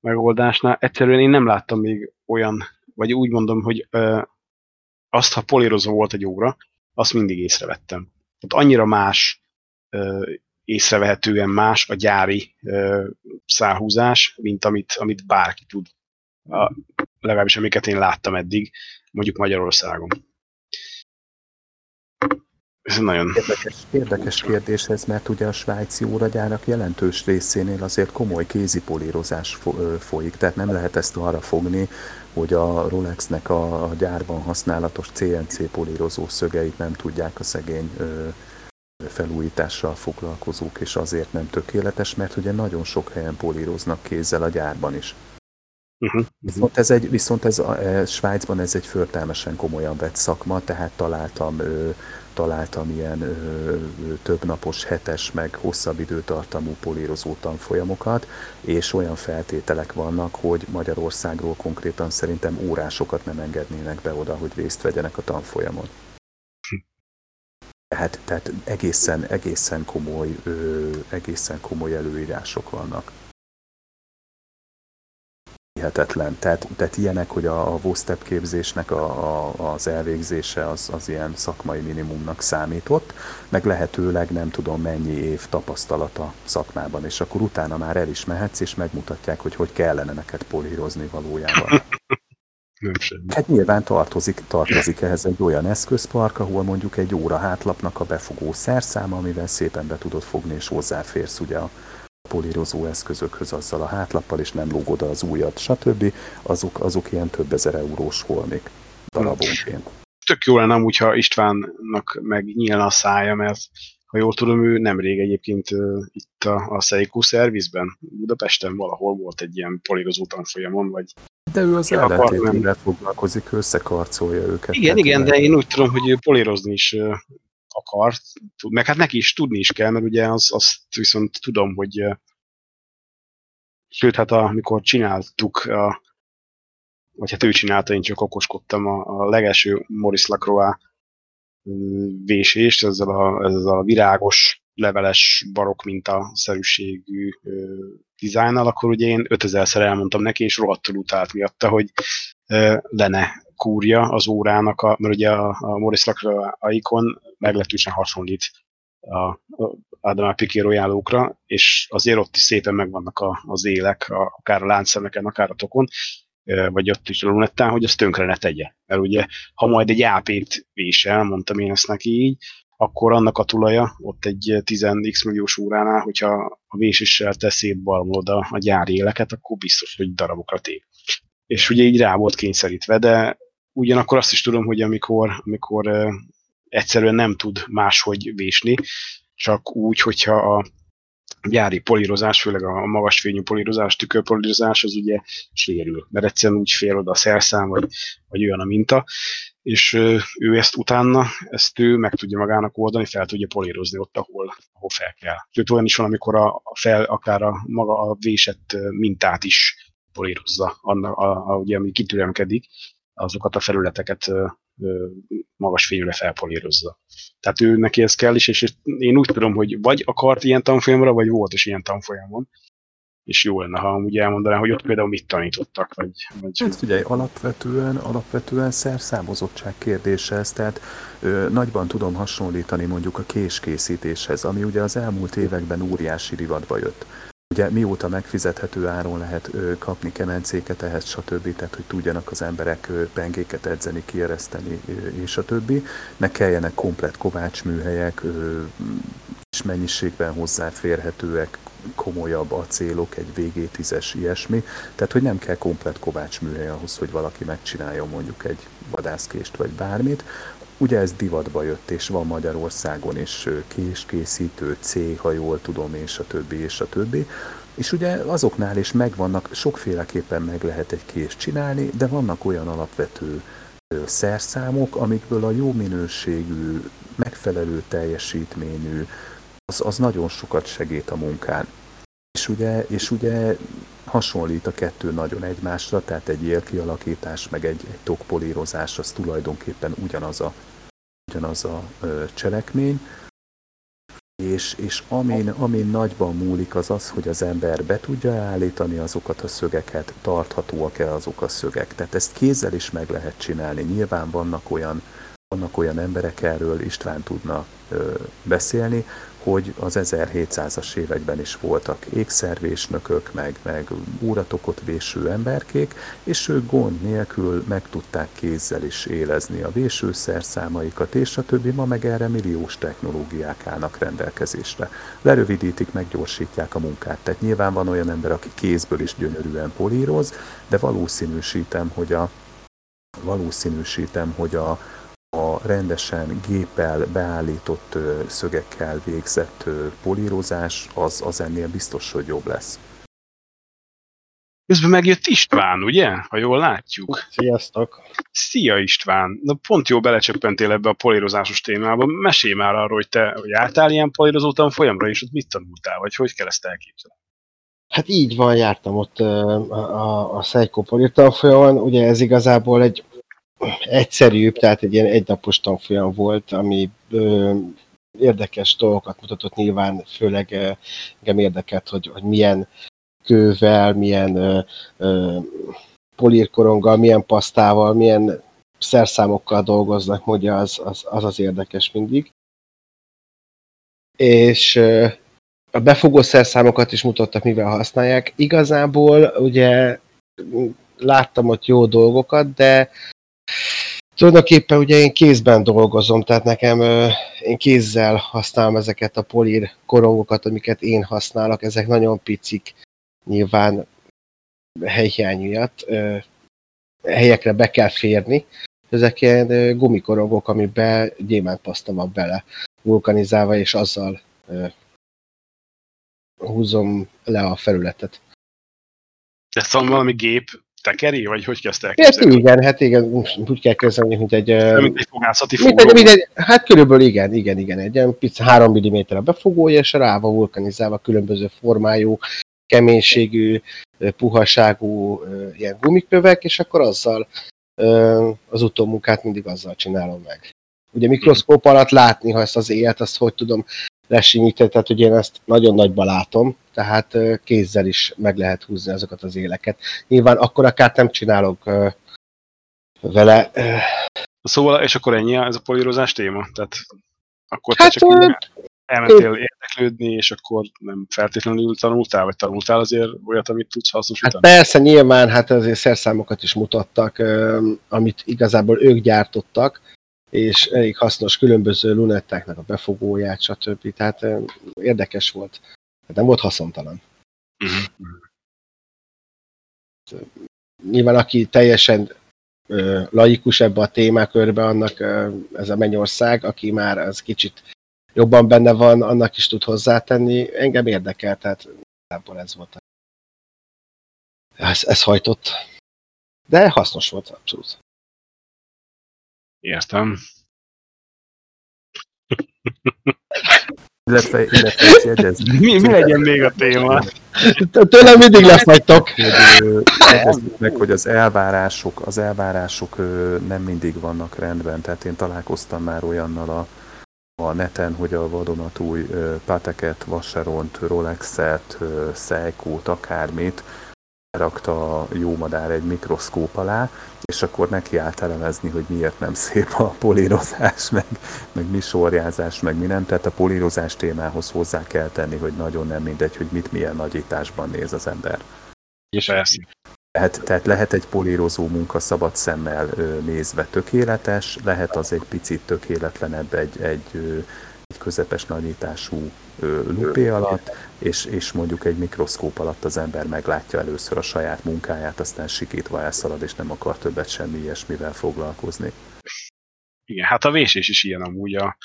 megoldásnál egyszerűen én nem láttam még olyan, vagy úgy mondom, hogy ö, azt, ha polírozó volt egy óra, azt mindig észrevettem. Tehát annyira más, ö, észrevehetően más a gyári ö, szálhúzás, mint amit, amit bárki tud. A, legalábbis amiket én láttam eddig, mondjuk Magyarországon. Ez nagyon... Érdekes, érdekes kérdés ez, mert ugye a svájci óragyárak jelentős részénél azért komoly kézipolírozás folyik, tehát nem lehet ezt arra fogni, hogy a Rolexnek a gyárban használatos CNC polírozó szögeit nem tudják a szegény felújítással foglalkozók, és azért nem tökéletes, mert ugye nagyon sok helyen políroznak kézzel a gyárban is. Uh-huh. Viszont ez, egy, viszont ez a, e, Svájcban ez egy förtelmesen komolyan vett szakma, tehát találtam ö, találtam ilyen ö, többnapos, hetes, meg hosszabb időtartamú polírozó tanfolyamokat, és olyan feltételek vannak, hogy Magyarországról konkrétan szerintem órásokat nem engednének be oda, hogy részt vegyenek a tanfolyamon. Tehát, tehát egészen, egészen, komoly, ö, egészen komoly előírások vannak hihetetlen. Tehát, tehát ilyenek, hogy a, a VOSTEP képzésnek a, a, az elvégzése az, az ilyen szakmai minimumnak számított, meg lehetőleg nem tudom mennyi év tapasztalata szakmában, és akkor utána már el is mehetsz, és megmutatják, hogy hogy kellene neked polírozni valójában. Nem Hát nyilván tartozik, tartozik ehhez egy olyan eszközpark, ahol mondjuk egy óra hátlapnak a befogó szerszáma, amivel szépen be tudod fogni, és hozzáférsz ugye a, polírozó eszközökhöz azzal a hátlappal, és nem lógod az újat, stb. Azok, azok ilyen több ezer eurós holmik darabonként. Tök jó lenne amúgy, ha Istvánnak megnyílna a szája, mert ha jól tudom, ő nemrég egyébként uh, itt a, a Seiko szervizben, Budapesten valahol volt egy ilyen polírozó tanfolyamon, vagy de ő az ellentétével foglalkozik, összekarcolja őket. Igen, igen, de én úgy tudom, hogy ő polírozni is akar, meg hát neki is tudni is kell, mert ugye az, azt viszont tudom, hogy sőt, hát amikor csináltuk, a, vagy hát ő csinálta, én csak okoskodtam a, a legelső Maurice Lacroix vésést, ezzel a, ezzel a virágos, leveles barok mintaszerűségű dizájnnal, akkor ugye én 5000-szer elmondtam neki, és rohadtul utált miatta, hogy le ne kúrja az órának, a, mert ugye a, a Maurice Lacroix ikon meglehetősen hasonlít a Adamar Piqué royálókra, és azért ott is szépen megvannak a, az élek, a, akár a láncszemeken, akár a tokon, vagy ott is a lunettán, hogy azt tönkre ne tegye. Mert ugye, ha majd egy AP-t vésel, mondtam én ezt neki így, akkor annak a tulaja ott egy 10x milliós óránál, hogyha a véséssel teszi balmod a, a gyári éleket, akkor biztos, hogy darabokra tép. És ugye így rá volt kényszerítve, de ugyanakkor azt is tudom, hogy amikor, amikor egyszerűen nem tud máshogy vésni, csak úgy, hogyha a gyári polírozás, főleg a magas fényű polírozás, tükörpolírozás, az ugye sérül, mert egyszerűen úgy fél oda a szerszám, vagy, vagy olyan a minta, és ő ezt utána, ezt ő meg tudja magának oldani, fel tudja polírozni ott, ahol, ahol fel kell. Sőt, olyan is van, amikor a, fel, akár a maga a vésett mintát is polírozza, annak, a, a, ugye, ami kitüremkedik, azokat a felületeket magas fényre felpolírozza. Tehát ő neki ez kell is, és én úgy tudom, hogy vagy akart ilyen tanfolyamra, vagy volt is ilyen tanfolyamon, és jó lenne, ha ugye elmondaná, hogy ott például mit tanítottak, vagy... vagy... Hát figyelj, alapvetően, alapvetően szerszámozottság kérdése ez, tehát ö, nagyban tudom hasonlítani mondjuk a késkészítéshez, ami ugye az elmúlt években óriási rivatba jött. Ugye mióta megfizethető áron lehet ö, kapni kemencéket ehhez, stb., tehát hogy tudjanak az emberek ö, pengéket edzeni, kiereszteni, ö, és a többi, ne kelljenek komplet kovácsműhelyek, ö, és mennyiségben hozzáférhetőek, komolyabb acélok, egy VG10-es ilyesmi, tehát hogy nem kell komplet kovácsműhely ahhoz, hogy valaki megcsinálja mondjuk egy vadászkést vagy bármit, Ugye ez divatba jött, és van Magyarországon is késkészítő cég, ha jól tudom, és a többi, és a többi. És ugye azoknál is megvannak, sokféleképpen meg lehet egy kést csinálni, de vannak olyan alapvető szerszámok, amikből a jó minőségű, megfelelő teljesítményű, az, az nagyon sokat segít a munkán. És ugye, és ugye hasonlít a kettő nagyon egymásra, tehát egy élkialakítás, meg egy, egy tokpolírozás, az tulajdonképpen ugyanaz a, ugyanaz a cselekmény. És, és amin, amin nagyban múlik az az, hogy az ember be tudja állítani azokat a szögeket, tarthatóak-e azok a szögek. Tehát ezt kézzel is meg lehet csinálni. Nyilván vannak olyan, vannak olyan emberek, erről István tudna ö, beszélni, hogy az 1700-as években is voltak ékszervésnökök, meg, meg úratokot véső emberkék, és ők gond nélkül meg tudták kézzel is élezni a vésőszerszámaikat, és a többi ma meg erre milliós technológiák állnak rendelkezésre. Lerövidítik, meggyorsítják a munkát. Tehát nyilván van olyan ember, aki kézből is gyönyörűen políroz, de valószínűsítem, hogy a valószínűsítem, hogy a, a rendesen géppel beállított szögekkel végzett polírozás, az, az ennél biztos, hogy jobb lesz. Közben megjött István, ugye? Ha jól látjuk. Sziasztok! Szia István! Na pont jó belecsöppentél ebbe a polírozásos témába. Mesélj már arról, hogy te hogy álltál ilyen polírozó tanfolyamra, és ott mit tanultál, vagy hogy kell ezt elképzelni? Hát így van, jártam ott a, a, a Seiko Polir tanfolyamon. Ugye ez igazából egy egyszerűbb, tehát egy ilyen egynapos tanfolyam volt, ami ö, érdekes dolgokat mutatott nyilván, főleg ö, engem érdekelt, hogy, hogy milyen kővel, milyen ö, ö, polírkoronggal, milyen pasztával, milyen szerszámokkal dolgoznak, ugye az az, az, az érdekes mindig. És ö, a befogó szerszámokat is mutattak, mivel használják. Igazából ugye láttam ott jó dolgokat, de Tulajdonképpen ugye én kézben dolgozom, tehát nekem én kézzel használom ezeket a polír korongokat, amiket én használok, ezek nagyon picik, nyilván helyhiány miatt helyekre be kell férni. Ezek ilyen gumikorongok, amiben gyémántpaszta van bele vulkanizálva, és azzal húzom le a felületet. De szóval valami gép tekeri, vagy hogy kezdte elképzelni? Hát igen, hát igen, úgy kell kezdeni, mint egy... Mint egy fogászati fogó. Mint egy, hát körülbelül igen, igen, igen, egy olyan pici 3 mm a befogója, és rá van vulkanizálva különböző formájú, keménységű, puhaságú ilyen gumikövek, és akkor azzal az utómunkát mindig azzal csinálom meg. Ugye mikroszkóp alatt látni, ha ezt az élet, azt hogy tudom lesimítani, tehát hogy én ezt nagyon nagyba látom, tehát kézzel is meg lehet húzni azokat az éleket. Nyilván akkor akár nem csinálok vele. Szóval, és akkor ennyi ez a polírozás téma? Tehát akkor te hát, csak ö... elmentél érdeklődni, és akkor nem feltétlenül tanultál, vagy tanultál azért olyat, amit tudsz hasznosítani? Hát persze, nyilván, hát azért szerszámokat is mutattak, amit igazából ők gyártottak, és elég hasznos különböző lunettáknak a befogóját, stb. Tehát érdekes volt. Hát nem volt haszontalan. Uh-huh. Nyilván aki teljesen ö, laikus ebbe a témakörbe, annak ö, ez a mennyország, aki már az kicsit jobban benne van, annak is tud hozzátenni. Engem érdekel, tehát igazából ez volt. Ez, ez hajtott. De hasznos volt, abszolút. Értem. Illetve, illetve ezt jegyezni. Mi, mi legyen még a téma? Tőlem mindig lesz jegyezzük meg, hogy az elvárások, az elvárások nem mindig vannak rendben. Tehát én találkoztam már olyannal a, a neten, hogy a vadonatúj Pateket, Vacheront, Rolexet, ö, Seiko-t, akármit rakta a jó madár egy mikroszkóp alá, és akkor neki állt elemezni, hogy miért nem szép a polírozás, meg, meg mi sorjázás, meg mi nem. Tehát a polírozás témához hozzá kell tenni, hogy nagyon nem mindegy, hogy mit milyen nagyításban néz az ember. És persze. Tehát, tehát lehet egy polírozó munka szabad szemmel ö, nézve tökéletes, lehet az egy picit tökéletlenebb egy, egy, ö, egy közepes nagyítású ö, lupé alatt, és, és mondjuk egy mikroszkóp alatt az ember meglátja először a saját munkáját, aztán sikítva elszalad, és nem akar többet semmi ilyesmivel foglalkozni. Igen, hát a vésés is ilyen amúgy. A,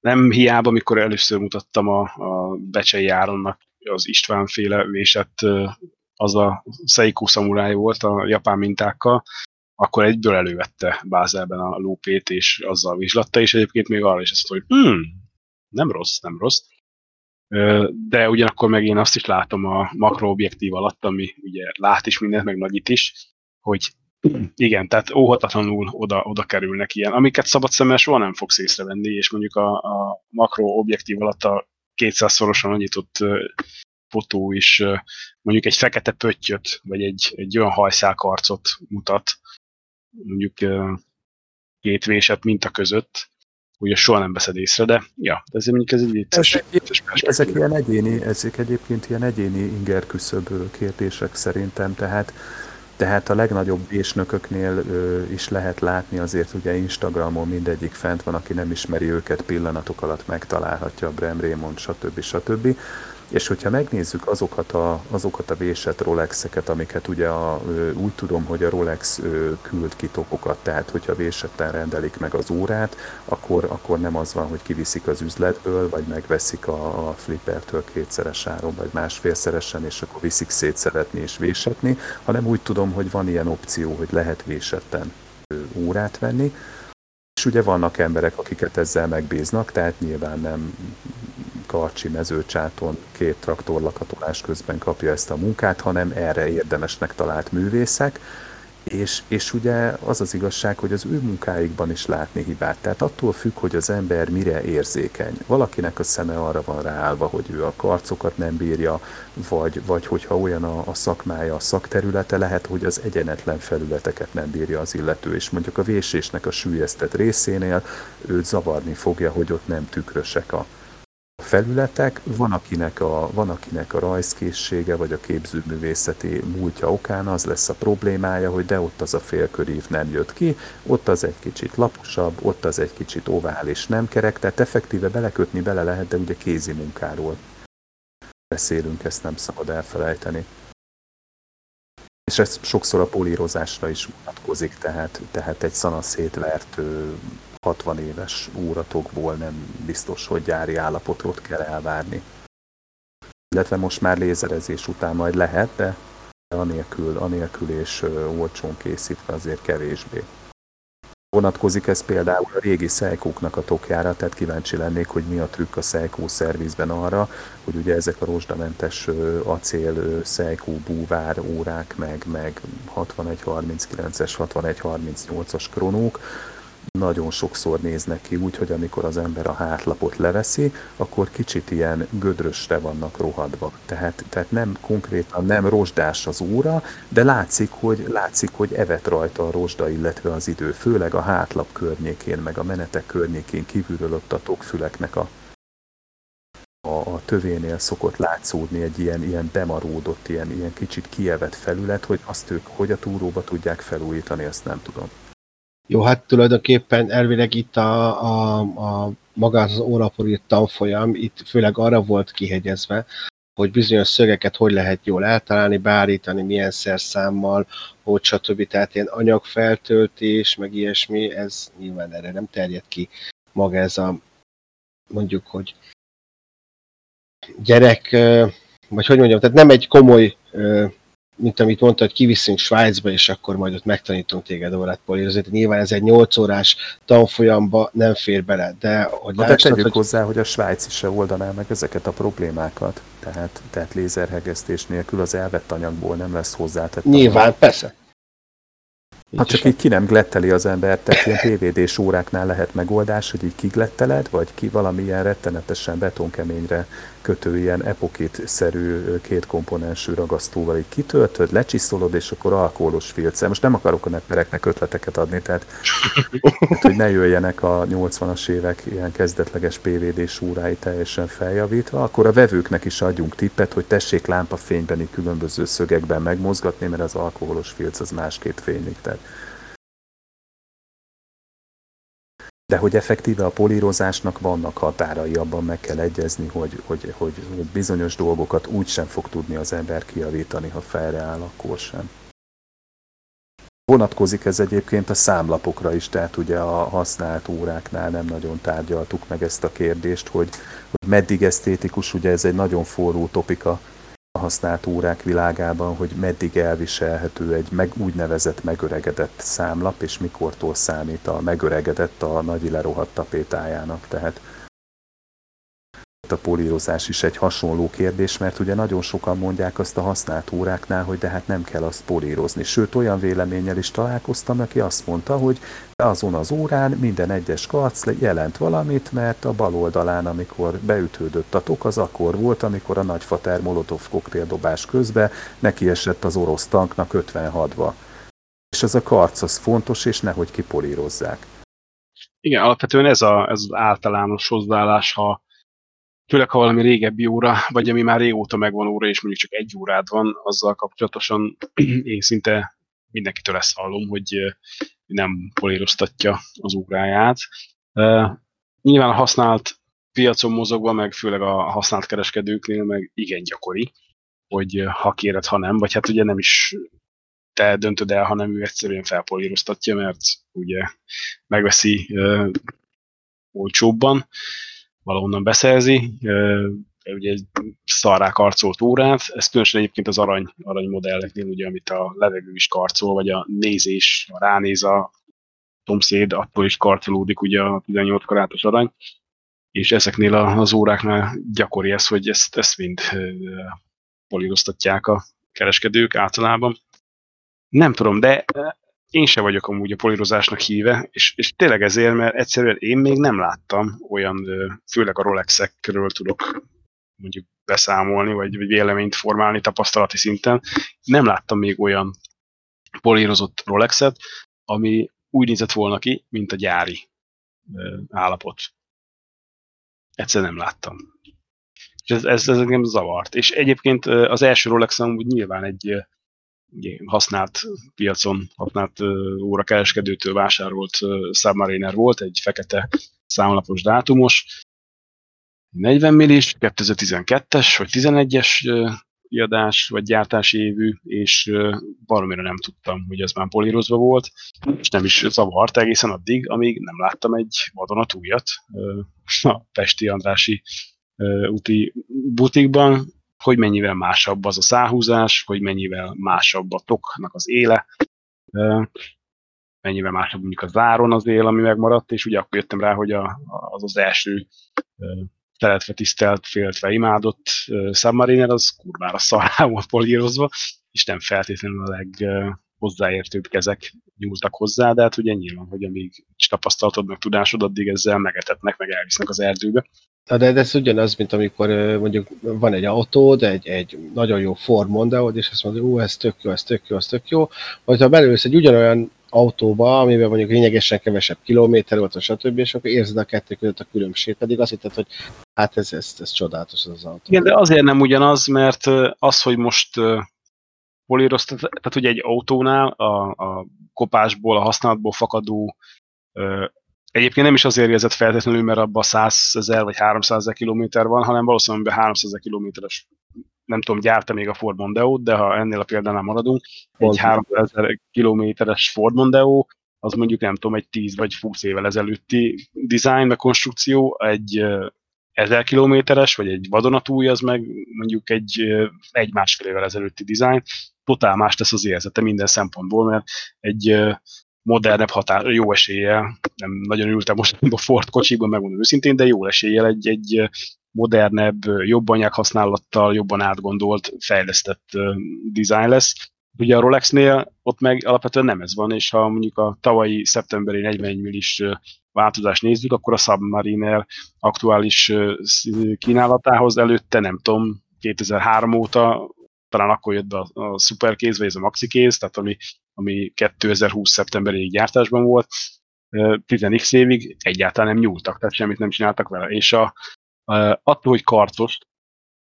nem hiába, amikor először mutattam a, a Becsei Áronnak az István féle vésett, az a Seiko Samurai volt a japán mintákkal, akkor egyből elővette Bázelben a lópét, és azzal vizslatta, és egyébként még arra is azt hogy hmm, nem rossz, nem rossz. De ugyanakkor meg én azt is látom a makroobjektív alatt, ami ugye lát is mindent, meg nagyít is, hogy igen, tehát óhatatlanul oda, oda kerülnek ilyen, amiket szabad szemmel soha nem fogsz észrevenni, és mondjuk a, a makroobjektív alatt a 200-szorosan nagyított ö, fotó is mondjuk egy fekete pöttyöt, vagy egy, egy olyan hajszálkarcot mutat, mondjuk két vésett minta között, ugye soha nem veszed észre, de ja, de ez mondjuk ez egy vicces, Ezek- vicces. Ezek ilyen egyéni, ezek egyébként ilyen egyéni inger küszöb kérdések szerintem, tehát tehát a legnagyobb vésnököknél ö, is lehet látni, azért ugye Instagramon mindegyik fent van, aki nem ismeri őket, pillanatok alatt megtalálhatja a Brem Raymond, stb. stb. És hogyha megnézzük azokat a, azokat a vésett Rolexeket, amiket ugye a, úgy tudom, hogy a Rolex küld ki tokokat, tehát hogyha vésetten rendelik meg az órát, akkor, akkor nem az van, hogy kiviszik az üzletből, vagy megveszik a, a flippertől kétszeres áron, vagy másfélszeresen, és akkor viszik szétszeretni és vésetni, hanem úgy tudom, hogy van ilyen opció, hogy lehet vésetten órát venni, és ugye vannak emberek, akiket ezzel megbíznak, tehát nyilván nem karcsi mezőcsáton két traktorlakatolás közben kapja ezt a munkát, hanem erre érdemesnek talált művészek, és, és ugye az az igazság, hogy az ő munkáikban is látni hibát. Tehát attól függ, hogy az ember mire érzékeny. Valakinek a szeme arra van ráállva, hogy ő a karcokat nem bírja, vagy, vagy hogyha olyan a, a szakmája, a szakterülete, lehet, hogy az egyenetlen felületeket nem bírja az illető, és mondjuk a vésésnek a sűjesztett részénél őt zavarni fogja, hogy ott nem tükrösek a, felületek, van akinek, a, van akinek a rajzkészsége vagy a képzőművészeti múltja okán az lesz a problémája, hogy de ott az a félkörív nem jött ki, ott az egy kicsit laposabb, ott az egy kicsit ovális, nem kerek, tehát effektíve belekötni bele lehet, de ugye kézi munkáról beszélünk, ezt nem szabad elfelejteni. És ez sokszor a polírozásra is vonatkozik, tehát, tehát egy szanaszétvert 60 éves óratokból nem biztos, hogy gyári állapotot kell elvárni. Illetve most már lézerezés után majd lehet, de anélkül, anélkül és olcsón készítve azért kevésbé. Vonatkozik ez például a régi Seiko-knak a tokjára, tehát kíváncsi lennék, hogy mi a trükk a Seiko szervizben arra, hogy ugye ezek a rozsdamentes acél Seiko búvár órák, meg, meg 6139-es, 6138-as kronók, nagyon sokszor néznek ki úgy, hogy amikor az ember a hátlapot leveszi, akkor kicsit ilyen gödrösre vannak rohadva. Tehát, tehát nem konkrétan nem rozsdás az óra, de látszik, hogy, látszik, hogy evet rajta a rozsda, illetve az idő, főleg a hátlap környékén, meg a menetek környékén kívülről ott a tokfüleknek a, a, a tövénél szokott látszódni egy ilyen, ilyen bemaródott, ilyen, ilyen kicsit kievett felület, hogy azt ők hogy a túróba tudják felújítani, azt nem tudom. Jó, hát tulajdonképpen elvileg itt a, a, a maga az órapor írt tanfolyam, itt főleg arra volt kihegyezve, hogy bizonyos szögeket hogy lehet jól eltalálni, beállítani, milyen szerszámmal, hogy stb. Tehát ilyen anyagfeltöltés, meg ilyesmi, ez nyilván erre nem terjed ki maga ez a mondjuk, hogy gyerek, vagy hogy mondjam, tehát nem egy komoly mint amit mondta, hogy kiviszünk Svájcba, és akkor majd ott megtanítunk téged órát polírozni. Nyilván ez egy 8 órás tanfolyamba nem fér bele, de hogy Na, de tegyük hogy... hozzá, hogy a Svájc is se oldaná meg ezeket a problémákat. Tehát, tehát lézerhegesztés nélkül az elvett anyagból nem lesz hozzátett. Nyilván, anyag. persze. Hát csak így ki nem gletteli az ember, tehát ilyen PVD-s óráknál lehet megoldás, hogy így kigletteled, vagy ki valamilyen rettenetesen betonkeményre kötő ilyen epokit-szerű kétkomponensű ragasztóval így kitöltöd, lecsiszolod, és akkor alkoholos filccel. Most nem akarok a neppereknek ötleteket adni, tehát, hogy ne jöjjenek a 80-as évek ilyen kezdetleges PVD-s órái teljesen feljavítva, akkor a vevőknek is adjunk tippet, hogy tessék lámpafényben így különböző szögekben megmozgatni, mert az alkoholos filc az másképp fénylik. Tehát de hogy effektíve a polírozásnak vannak határai, abban meg kell egyezni, hogy, hogy, hogy, hogy bizonyos dolgokat úgy sem fog tudni az ember kiavítani, ha áll, akkor sem. Vonatkozik ez egyébként a számlapokra is, tehát ugye a használt óráknál nem nagyon tárgyaltuk meg ezt a kérdést, hogy, hogy meddig esztétikus, ugye ez egy nagyon forró topika használt órák világában, hogy meddig elviselhető egy meg, úgynevezett megöregedett számlap, és mikortól számít a megöregedett a nagy lerohadt tapétájának. Tehát a polírozás is egy hasonló kérdés, mert ugye nagyon sokan mondják azt a használt óráknál, hogy de hát nem kell azt polírozni. Sőt, olyan véleménnyel is találkoztam, aki azt mondta, hogy azon az órán minden egyes karc jelent valamit, mert a bal oldalán, amikor beütődött a tok, az akkor volt, amikor a nagyfater Molotov koktéldobás közben neki esett az orosz tanknak 56-ba. És ez a karc az fontos, és nehogy kipolírozzák. Igen, alapvetően ez, a, ez az általános hozzáállás, ha főleg ha valami régebbi óra, vagy ami már régóta megvan óra, és mondjuk csak egy órád van, azzal kapcsolatosan én szinte mindenkitől ezt hallom, hogy nem políroztatja az óráját. Nyilván a használt piacon mozogva, meg főleg a használt kereskedőknél meg igen gyakori, hogy ha kéred, ha nem, vagy hát ugye nem is te döntöd el, hanem ő egyszerűen felpolíroztatja, mert ugye megveszi uh, olcsóbban valahonnan beszerzi, ugye egy szarrá karcolt órát, ez különösen egyébként az arany, arany modelleknél, ugye, amit a levegő is karcol, vagy a nézés, a ránéz a szomszéd, attól is karcolódik ugye a 18 karátos arany, és ezeknél az óráknál gyakori ez, hogy ezt, ezt mind políroztatják a kereskedők általában. Nem tudom, de én se vagyok amúgy a polírozásnak híve, és, és tényleg ezért, mert egyszerűen én még nem láttam olyan, főleg a Rolexekről tudok mondjuk beszámolni, vagy, vagy véleményt formálni tapasztalati szinten. Nem láttam még olyan polírozott Rolexet, ami úgy nézett volna ki, mint a gyári állapot. Egyszerűen nem láttam. És ez, ez, ez engem zavart. És egyébként az első Rolex úgy nyilván egy használt piacon, használt órakereskedőtől vásárolt Submariner volt, egy fekete számlapos dátumos, 40 millis, 2012-es vagy 11-es kiadás vagy gyártási évű, és valamire nem tudtam, hogy ez már polírozva volt, és nem is zavart egészen addig, amíg nem láttam egy vadonatújat a Pesti Andrási úti butikban, hogy mennyivel másabb az a száhúzás, hogy mennyivel másabb a toknak az éle, mennyivel másabb mondjuk a záron az él, ami megmaradt, és ugye akkor jöttem rá, hogy a, az az első szeretve, tisztelt, féltve, imádott Submariner, az kurvára szarrá volt polírozva, és nem feltétlenül a leghozzáértőbb kezek nyúltak hozzá, de hát ugye nyilván, hogy amíg is tapasztalatod, meg tudásod, addig ezzel megetetnek, meg elvisznek az erdőbe. Na de, ez ugyanaz, mint amikor mondjuk van egy autód, egy, egy nagyon jó Ford mondeo és azt mondod, hogy ez tök jó, ez tök jó, ez tök jó. Vagy ha belősz egy ugyanolyan autóba, amiben mondjuk lényegesen kevesebb kilométer volt, stb., és akkor érzed a kettő között a különbség, pedig azt hitted, hogy hát ez, ez, ez csodálatos az autó. Igen, de azért nem ugyanaz, mert az, hogy most políroztat, tehát ugye egy autónál a, a kopásból, a használatból fakadó Egyébként nem is azért érzett feltétlenül, mert abban 100 ezer vagy 300 ezer kilométer van, hanem valószínűleg 300 ezer kilométeres nem tudom, gyárta még a Ford mondeo de ha ennél a példánál maradunk, egy 3000 kilométeres Ford Mondeo, az mondjuk nem tudom, egy 10 vagy 20 évvel ezelőtti design, meg konstrukció, egy 1000 kilométeres, vagy egy vadonatúj, az meg mondjuk egy, egy másfél évvel ezelőtti design, totál más tesz az érzete minden szempontból, mert egy modernebb határ, jó eséllyel, nem nagyon ültem most a Ford kocsiban, megmondom őszintén, de jó eséllyel egy, egy modernebb, jobb anyaghasználattal, jobban átgondolt, fejlesztett design lesz. Ugye a Rolexnél ott meg alapvetően nem ez van, és ha mondjuk a tavalyi szeptemberi 41 millis változást nézzük, akkor a Submariner aktuális kínálatához előtte, nem tudom, 2003 óta, talán akkor jött be a, a Superkéz, vagy ez a Maxi kéz, tehát ami, ami 2020 szeptemberig gyártásban volt, 10x évig egyáltalán nem nyúltak, tehát semmit nem csináltak vele. És a, attól, hogy karcos,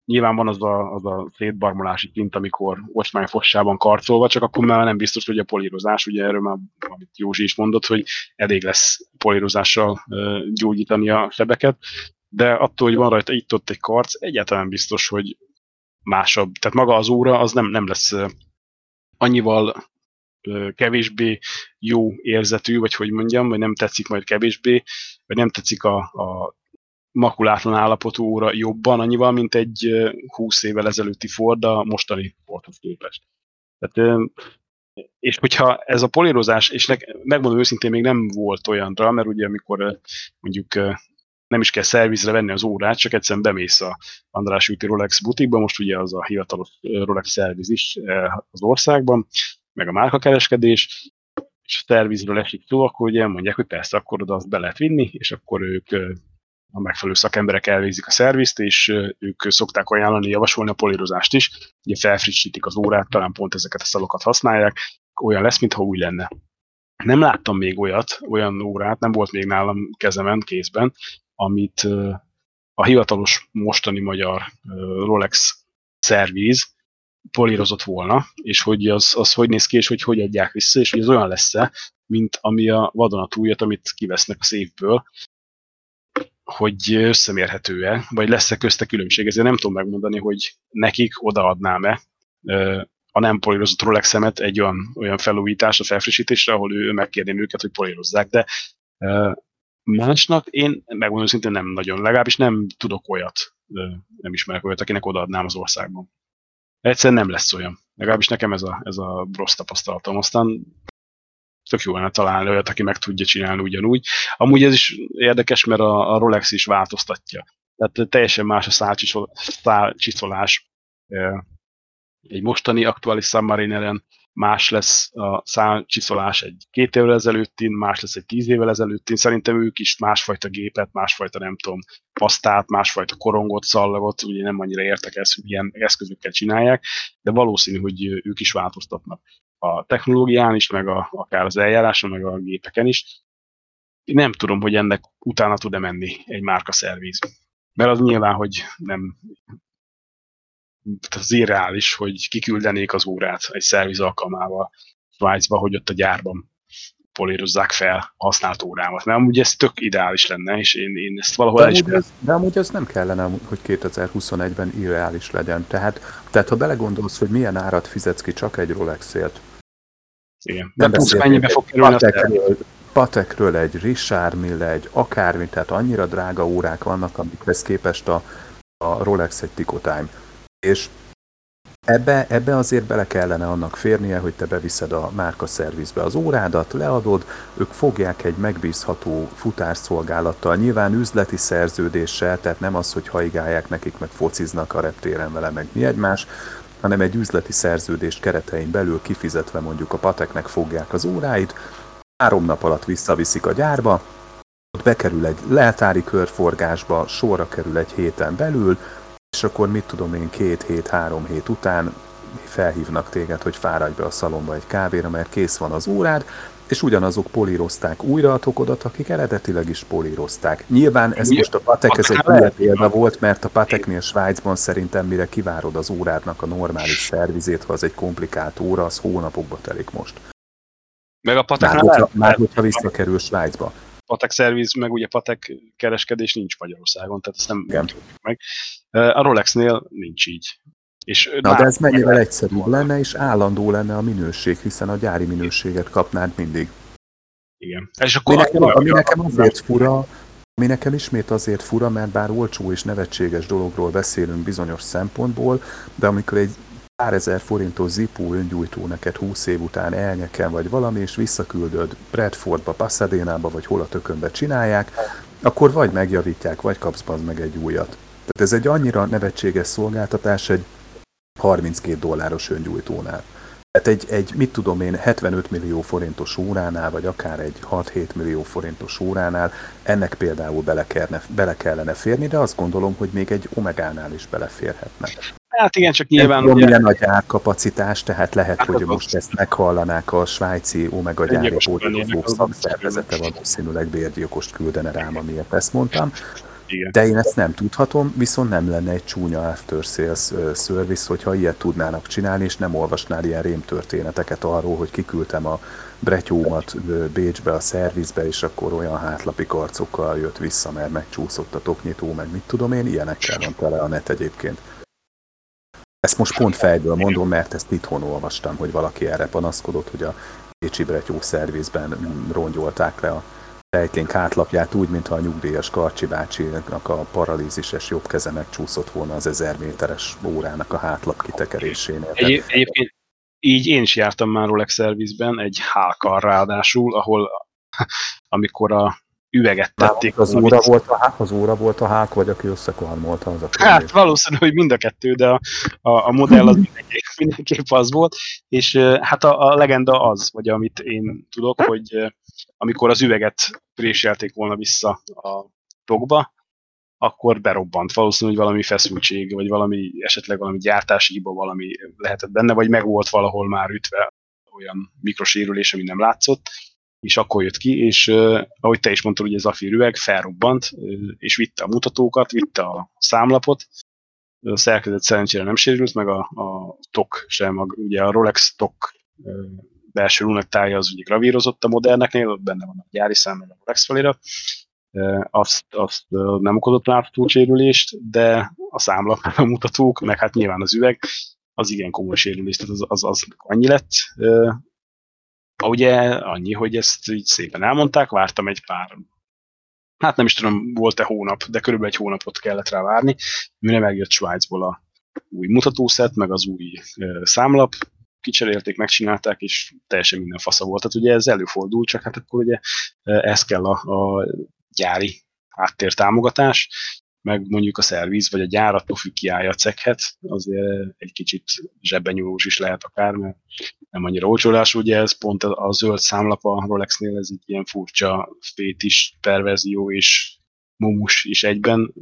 nyilván van az a, az a szétbarmolási szint, amikor ocsmány fossában karcolva, csak akkor már nem biztos, hogy a polírozás, ugye erről már, amit Józsi is mondott, hogy elég lesz polírozással gyógyítani a sebeket, de attól, hogy van rajta itt-ott egy karc, egyáltalán biztos, hogy másabb. Tehát maga az óra az nem, nem lesz annyival kevésbé jó érzetű, vagy hogy mondjam, vagy nem tetszik majd kevésbé, vagy nem tetszik a, a makulátlan állapotú óra jobban annyival, mint egy 20 évvel ezelőtti Ford a mostani Fordhoz képest. Tehát, és hogyha ez a polírozás, és megmondom őszintén, még nem volt olyanra, mert ugye amikor mondjuk nem is kell szervizre venni az órát, csak egyszerűen bemész a András Üti Rolex butikba, most ugye az a hivatalos Rolex szerviz is az országban, meg a márkakereskedés, és a szervizről esik szó, akkor ugye mondják, hogy persze, akkor oda azt be lehet vinni, és akkor ők a megfelelő szakemberek elvégzik a szervizt, és ők szokták ajánlani, javasolni a polírozást is. Ugye felfrissítik az órát, talán pont ezeket a szalokat használják, olyan lesz, mintha új lenne. Nem láttam még olyat, olyan órát, nem volt még nálam kezemen, kézben, amit a hivatalos mostani magyar Rolex szerviz polírozott volna, és hogy az, az hogy néz ki, és hogy hogy adják vissza, és hogy az olyan lesz-e, mint ami a vadonatújat, amit kivesznek a szívből, hogy összemérhető-e, vagy lesz-e közte különbség. Ezért nem tudom megmondani, hogy nekik odaadnám-e a nem polírozott Rolexemet egy olyan, olyan felújításra, felfrissítésre, ahol ő megkérném őket, hogy polírozzák, de másnak én megmondom szintén nem nagyon, legalábbis nem tudok olyat, nem ismerek olyat, akinek odaadnám az országban. Egyszerűen nem lesz olyan. Legalábbis nekem ez a, ez a rossz tapasztalatom. Aztán tök jó lenne találni olyat, aki meg tudja csinálni ugyanúgy. Amúgy ez is érdekes, mert a, a Rolex is változtatja. Tehát teljesen más a szálcsiszolás egy mostani aktuális Submarineren, más lesz a szálcsiszolás egy két évvel ezelőttin, más lesz egy tíz évvel ezelőttin. Szerintem ők is másfajta gépet, másfajta nem tudom, pasztát, másfajta korongot, szallagot, ugye nem annyira értek ezt, hogy ilyen eszközökkel csinálják, de valószínű, hogy ők is változtatnak a technológián is, meg a, akár az eljáráson, meg a gépeken is. Nem tudom, hogy ennek utána tud-e menni egy márka szerviz. Mert az nyilván, hogy nem az irreális, hogy kiküldenék az órát egy szerviz alkalmával Svájcba, hogy ott a gyárban polírozzák fel használt órámat. Mert amúgy ez tök ideális lenne, és én, én ezt valahol de amúgy, ez, de amúgy ez nem kellene, hogy 2021-ben irreális legyen. Tehát, tehát ha belegondolsz, hogy milyen árat fizetsz ki csak egy Rolexért, igen. De plusz mennyibe fog kerülni Patekről, Patekről egy Richard Mille, egy akármi, tehát annyira drága órák vannak, amikhez képest a, a Rolex egy Time. És Ebbe, ebbe azért bele kellene annak férnie, hogy te beviszed a márka szervizbe az órádat, leadod, ők fogják egy megbízható futárszolgálattal, nyilván üzleti szerződéssel, tehát nem az, hogy haigálják nekik, meg fociznak a reptéren vele, meg mi egymás, hanem egy üzleti szerződés keretein belül kifizetve mondjuk a pateknek fogják az óráit, három nap alatt visszaviszik a gyárba, ott bekerül egy leltári körforgásba, sorra kerül egy héten belül, és akkor mit tudom én, két hét, három hét után felhívnak téged, hogy fáradj be a szalomba egy kávéra, mert kész van az órád, és ugyanazok polírozták újra a tokodat, akik eredetileg is polírozták. Nyilván ez most a Patek, ez egy ilyen példa volt, mert a Pateknél Svájcban szerintem mire kivárod az órádnak a normális szervizét, ha az egy komplikált óra, az hónapokba telik most. Meg a Patek már, hogyha, már hogyha visszakerül Svájcba. Patek szerviz, meg ugye Patek kereskedés nincs Magyarországon, tehát ezt nem, nem tudjuk meg. A Rolexnél nincs így. És Na, de ez mennyivel egyszerűbb lenne, és állandó lenne a minőség, hiszen a gyári minőséget kapnád mindig. Igen. És akkor ami nekem, ami nekem azért fura, ami nekem ismét azért fura, mert bár olcsó és nevetséges dologról beszélünk bizonyos szempontból, de amikor egy pár ezer forintos zipó öngyújtó neked 20 év után elnyeken vagy valami, és visszaküldöd Bradfordba, Pasadena-ba, vagy hol a tökönbe csinálják, akkor vagy megjavítják, vagy kapsz meg egy újat. Tehát ez egy annyira nevetséges szolgáltatás egy 32 dolláros öngyújtónál. Tehát egy, egy, mit tudom én, 75 millió forintos óránál, vagy akár egy 6-7 millió forintos óránál, ennek például bele kellene, bele kellene férni, de azt gondolom, hogy még egy Omegánál is beleférhetne. Hát igen, csak nyilván... Nem milyen a gyárkapacitás, tehát lehet, hát hogy most ezt meghallanák a svájci Omega gyári szakszervezete valószínűleg bérgyilkost küldene rám, amiért ezt mondtam. De én ezt nem tudhatom, viszont nem lenne egy csúnya after sales service, hogyha ilyet tudnának csinálni, és nem olvasnál ilyen rémtörténeteket arról, hogy kiküldtem a bretyómat Bécsbe a szervizbe, és akkor olyan hátlapi karcokkal jött vissza, mert megcsúszott a toknyitó, meg mit tudom én, ilyenekkel van tele a net egyébként. Ezt most pont fejből mondom, mert ezt itthon olvastam, hogy valaki erre panaszkodott, hogy a Bécsi Bretyó szervizben rongyolták le a rejténk hátlapját úgy, mintha a nyugdíjas Karcsi bácsinak a paralízises jobb keze megcsúszott volna az ezer méteres órának a hátlap kitekerésénél. Egy, egyébként így én is jártam már Rolex szervizben, egy hálkar ráadásul, ahol amikor a üveget tették. Az óra, volt a, az óra volt a hák, vagy aki összekarmolta az a kérdés. Hát valószínű, hogy mind a kettő, de a, a, a modell az mindenképp, mindenképp az volt, és hát a, a legenda az, vagy amit én tudok, hogy amikor az üveget préselték volna vissza a tokba, akkor berobbant. Valószínű, hogy valami feszültség, vagy valami, esetleg valami gyártási hiba valami lehetett benne, vagy meg volt valahol már ütve olyan mikrosérülés, ami nem látszott, és akkor jött ki, és uh, ahogy te is mondtad, ugye a üveg felrobbant, és vitte a mutatókat, vitte a számlapot, a szerkezet szerencsére nem sérült, meg a, a tok sem, a, ugye a Rolex tok belső lunettája az ugye gravírozott a moderneknél, ott benne van a gyári szám, meg a Rolex felira, azt, azt nem okozott látható sérülést, de a számla a mutatók, meg hát nyilván az üveg, az igen komoly sérülés, tehát az, az, az annyi lett. Ugye annyi, hogy ezt így szépen elmondták, vártam egy pár, hát nem is tudom, volt-e hónap, de körülbelül egy hónapot kellett rá várni, mire megjött Svájcból a új mutatószet, meg az új számlap, kicserélték, megcsinálták, és teljesen minden fasza volt. Tehát ugye ez előfordul, csak hát akkor ugye ez kell a, a gyári háttértámogatás, meg mondjuk a szerviz, vagy a gyár attól függ kiállja a cekhet, azért egy kicsit zsebbenyúlós is lehet akár, mert nem annyira olcsólás, ugye ez pont a zöld számlap a Rolexnél, ez egy ilyen furcsa fétis perverzió és mumus is egyben,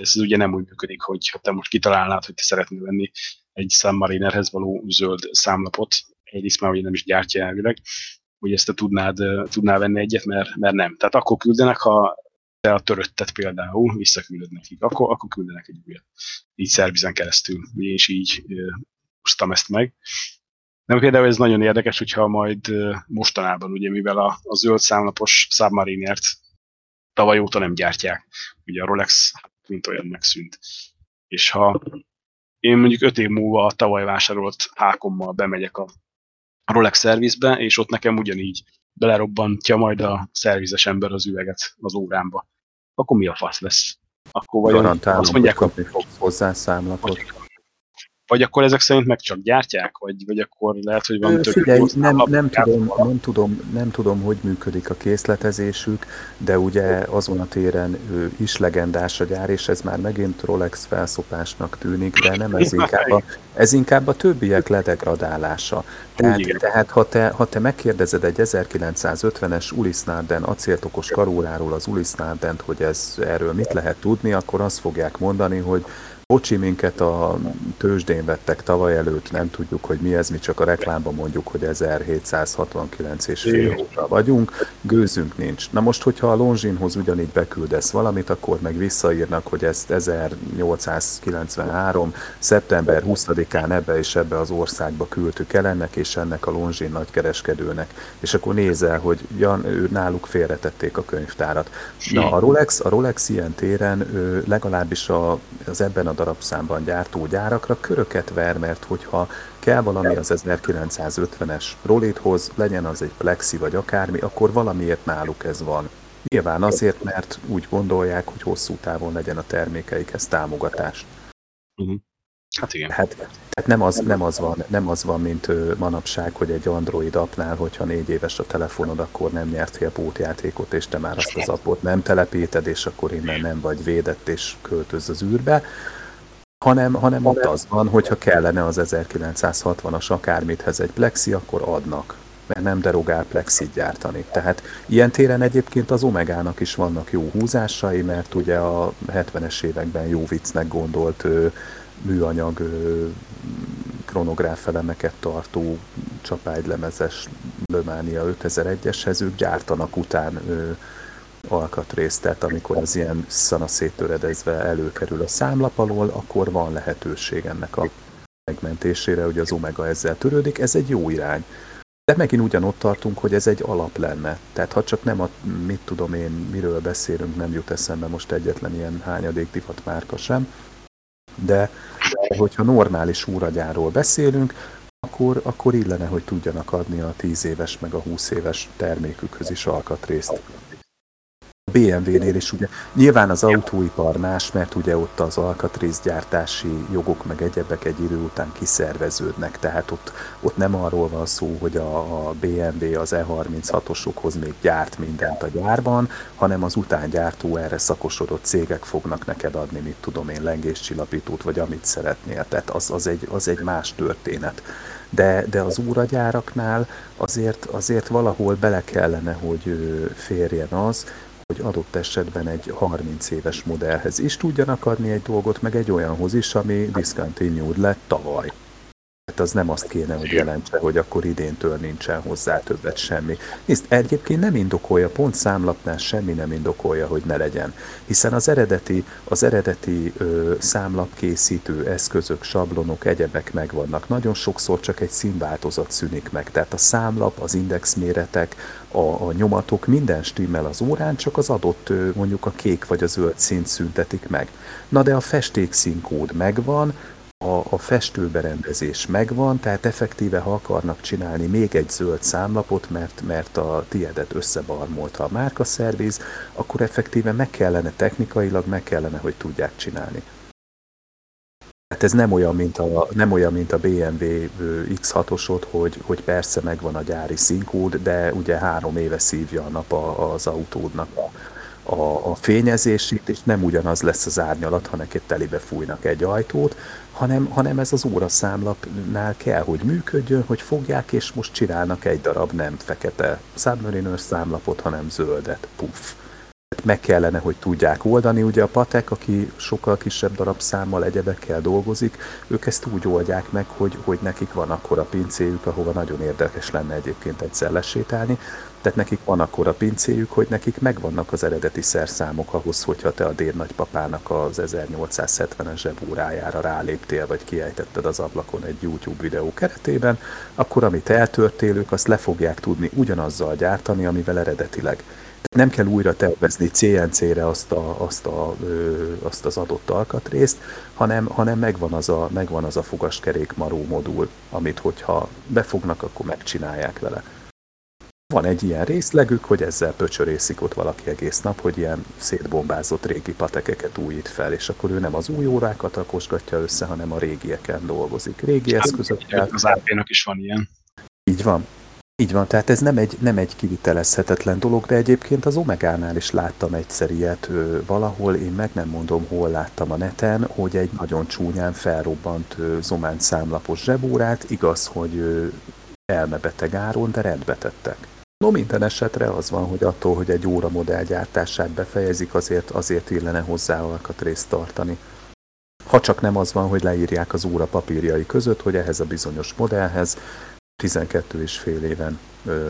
ez ugye nem úgy működik, hogy ha te most kitalálnád, hogy te szeretnél venni egy Submarinerhez való zöld számlapot, egyrészt már nem is gyártja elvileg, hogy ezt te tudnád, tudnál venni egyet, mert, mert nem. Tehát akkor küldenek, ha te a töröttet például visszaküldöd nekik, akkor, akkor küldenek egy újat. Így szervizen keresztül. Én is így hoztam ezt meg. Nem például ez nagyon érdekes, hogyha majd mostanában, ugye mivel a, a zöld számlapos Submarinert tavaly óta nem gyártják. Ugye a Rolex hát, mint olyan megszűnt. És ha én mondjuk öt év múlva a tavaly vásárolt hákommal bemegyek a Rolex szervizbe, és ott nekem ugyanígy belerobbantja majd a szervizes ember az üveget az órámba. Akkor mi a fasz lesz? Akkor vagy Garantálom, azt mondják, hogy kapni fogsz hozzá számlapot. Vagy akkor ezek szerint meg csak gyártják? Vagy, vagy akkor lehet, hogy van több Figyelj, nem, nem, tudom, nem, tudom, nem tudom, hogy működik a készletezésük, de ugye azon a téren ő is legendás a gyár, és ez már megint Rolex felszopásnak tűnik, de nem ez inkább a, ez inkább a többiek ledegradálása. Tehát, tehát ha, te, ha te megkérdezed egy 1950-es Ulis Narden acéltokos karóláról az Ulis Nardent, hogy ez erről mit lehet tudni, akkor azt fogják mondani, hogy Bocsi, minket a tőzsdén vettek tavaly előtt, nem tudjuk, hogy mi ez, mi csak a reklámban mondjuk, hogy 1769 és fél óra vagyunk, gőzünk nincs. Na most, hogyha a Longines ugyanígy beküldesz valamit, akkor meg visszaírnak, hogy ezt 1893. szeptember 20-án ebbe és ebbe az országba küldtük el ennek és ennek a Longines nagykereskedőnek. És akkor nézel, hogy ja, ő, náluk félretették a könyvtárat. Na, a Rolex, a Rolex ilyen téren ő, legalábbis a, az ebben a darabszámban gyártó gyárakra köröket ver, mert hogyha kell valami az 1950-es rolithoz, legyen az egy plexi vagy akármi, akkor valamiért náluk ez van. Nyilván azért, mert úgy gondolják, hogy hosszú távon legyen a termékeikhez támogatás. Uh-huh. Hát igen. Hát, tehát nem az, nem, az van, nem az van, mint manapság, hogy egy Android appnál, hogyha négy éves a telefonod, akkor nem nyertél pótjátékot, és te már azt az appot nem telepíted, és akkor innen nem vagy védett, és költöz az űrbe, hanem, hanem ott az van, hogyha kellene az 1960-as akármithez egy plexi, akkor adnak mert nem derogál plexit gyártani. Tehát ilyen téren egyébként az Omegának is vannak jó húzásai, mert ugye a 70-es években jó viccnek gondolt műanyag kronográf elemeket tartó csapágylemezes Lömánia 5001-eshez ők gyártanak után alkatrészt, tehát amikor az ilyen szana széttöredezve előkerül a számlap alól, akkor van lehetőség ennek a megmentésére, hogy az Omega ezzel törődik, ez egy jó irány. De megint ugyanott tartunk, hogy ez egy alap lenne. Tehát ha csak nem a, mit tudom én, miről beszélünk, nem jut eszembe most egyetlen ilyen hányadék divat márka sem, de, de hogyha normális úragyáról beszélünk, akkor, akkor illene, hogy tudjanak adni a 10 éves meg a 20 éves termékükhöz is alkatrészt. BMW-nél is ugye, nyilván az autóipar más, mert ugye ott az alkatrészgyártási jogok meg egyebek egy idő után kiszerveződnek, tehát ott, ott nem arról van szó, hogy a, a BMW az E36-osokhoz még gyárt mindent a gyárban, hanem az utángyártó erre szakosodott cégek fognak neked adni, mit tudom én, lengéscsillapítót, vagy amit szeretnél, tehát az, az, egy, az egy más történet. De, de az óragyáraknál azért, azért valahol bele kellene, hogy férjen az, hogy adott esetben egy 30 éves modellhez is tudjanak adni egy dolgot, meg egy olyanhoz is, ami discontinued lett tavaly. Hát az nem azt kéne, hogy jelentse, hogy akkor idéntől nincsen hozzá többet semmi. Nézd, egyébként nem indokolja, pont számlapnál semmi nem indokolja, hogy ne legyen. Hiszen az eredeti, az eredeti ö, számlapkészítő eszközök, sablonok, egyebek megvannak. Nagyon sokszor csak egy színváltozat szűnik meg. Tehát a számlap, az indexméretek, a, a nyomatok, minden stimmel az órán, csak az adott mondjuk a kék vagy a zöld szint szüntetik meg. Na de a festékszínkód megvan, a, a festőberendezés megvan, tehát effektíve, ha akarnak csinálni még egy zöld számlapot, mert, mert a tiedet összebarmolta a márkaszerviz, akkor effektíve meg kellene technikailag, meg kellene, hogy tudják csinálni. Hát ez nem olyan, mint a, nem olyan, mint a BMW X6-osod, hogy, hogy persze megvan a gyári színkód, de ugye három éve szívja a nap az autódnak a, a, a fényezését, és nem ugyanaz lesz az árnyalat, ha neked telibe fújnak egy ajtót, hanem, hanem ez az óraszámlapnál kell, hogy működjön, hogy fogják, és most csinálnak egy darab nem fekete Submariners számlapot, hanem zöldet, puff. Meg kellene, hogy tudják oldani. Ugye a Patek, aki sokkal kisebb darabszámmal egyebekkel dolgozik, ők ezt úgy oldják meg, hogy, hogy nekik van akkor a pincéjük, ahova nagyon érdekes lenne egyébként egyszer lesétálni, tehát nekik van akkor a pincéjük, hogy nekik megvannak az eredeti szerszámok ahhoz, hogyha te a déd nagypapának az 1870-es zsebórájára ráléptél, vagy kiejtetted az ablakon egy YouTube videó keretében, akkor amit eltörtél, azt le fogják tudni ugyanazzal gyártani, amivel eredetileg. Tehát nem kell újra tervezni CNC-re azt, a, azt, a, ö, azt az adott alkatrészt, hanem, hanem megvan, az a, megvan az a fogaskerék maró modul, amit hogyha befognak, akkor megcsinálják vele van egy ilyen részlegük, hogy ezzel pöcsörészik ott valaki egész nap, hogy ilyen szétbombázott régi patekeket újít fel, és akkor ő nem az új órákat akosgatja össze, hanem a régieken dolgozik. Régi hát, eszközökkel. Az ap is van ilyen. Így van. Így van, tehát ez nem egy, nem egy kivitelezhetetlen dolog, de egyébként az Omegánál is láttam egyszer ilyet ö, valahol, én meg nem mondom, hol láttam a neten, hogy egy nagyon csúnyán felrobbant ö, zomán számlapos zsebórát, igaz, hogy ö, elmebeteg áron, de rendbe tettek. No, minden esetre az van, hogy attól, hogy egy óra modell gyártását befejezik, azért, azért illene hozzá alkatrészt tartani. Ha csak nem az van, hogy leírják az óra papírjai között, hogy ehhez a bizonyos modellhez 12 és fél éven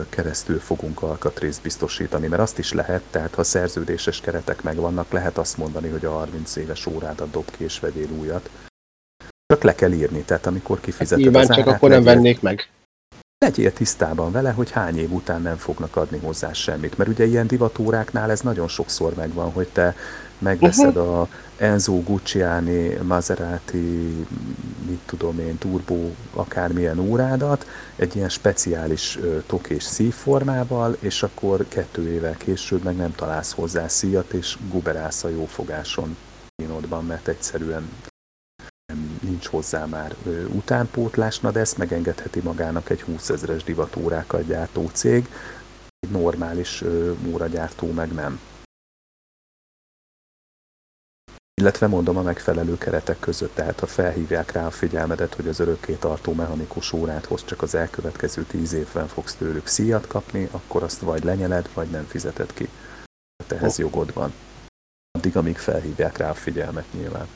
keresztül fogunk alkatrészt biztosítani, mert azt is lehet, tehát ha szerződéses keretek megvannak, lehet azt mondani, hogy a 30 éves órádat dob ki és vegyél újat. Csak le kell írni, tehát amikor kifizeted hát nyilván az csak árát, akkor nem vennék meg legyél tisztában vele, hogy hány év után nem fognak adni hozzá semmit. Mert ugye ilyen divatóráknál ez nagyon sokszor megvan, hogy te megveszed a Enzo Gucciani, Maserati, mit tudom én, turbo, akármilyen órádat, egy ilyen speciális tok és szívformával, és akkor kettő évvel később meg nem találsz hozzá szíjat, és guberálsz a jófogáson kínodban, mert egyszerűen nincs hozzá már utánpótlásna, de ezt megengedheti magának egy 20 ezeres divatórákat gyártó cég, egy normális óragyártó meg nem. Illetve mondom a megfelelő keretek között, tehát ha felhívják rá a figyelmedet, hogy az örökké tartó mechanikus óráthoz csak az elkövetkező tíz évben fogsz tőlük szíjat kapni, akkor azt vagy lenyeled, vagy nem fizeted ki. Tehát ehhez jogod van. Addig, amíg felhívják rá a figyelmet nyilván.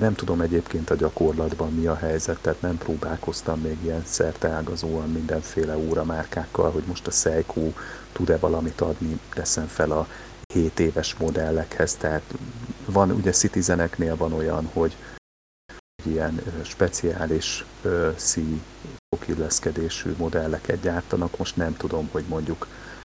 Nem tudom egyébként a gyakorlatban mi a helyzet, tehát nem próbálkoztam még ilyen szerteágazóan mindenféle óramárkákkal, hogy most a Seiko tud-e valamit adni, teszem fel a 7 éves modellekhez, tehát van ugye Citizeneknél van olyan, hogy ilyen speciális szí illeszkedésű modelleket gyártanak, most nem tudom, hogy mondjuk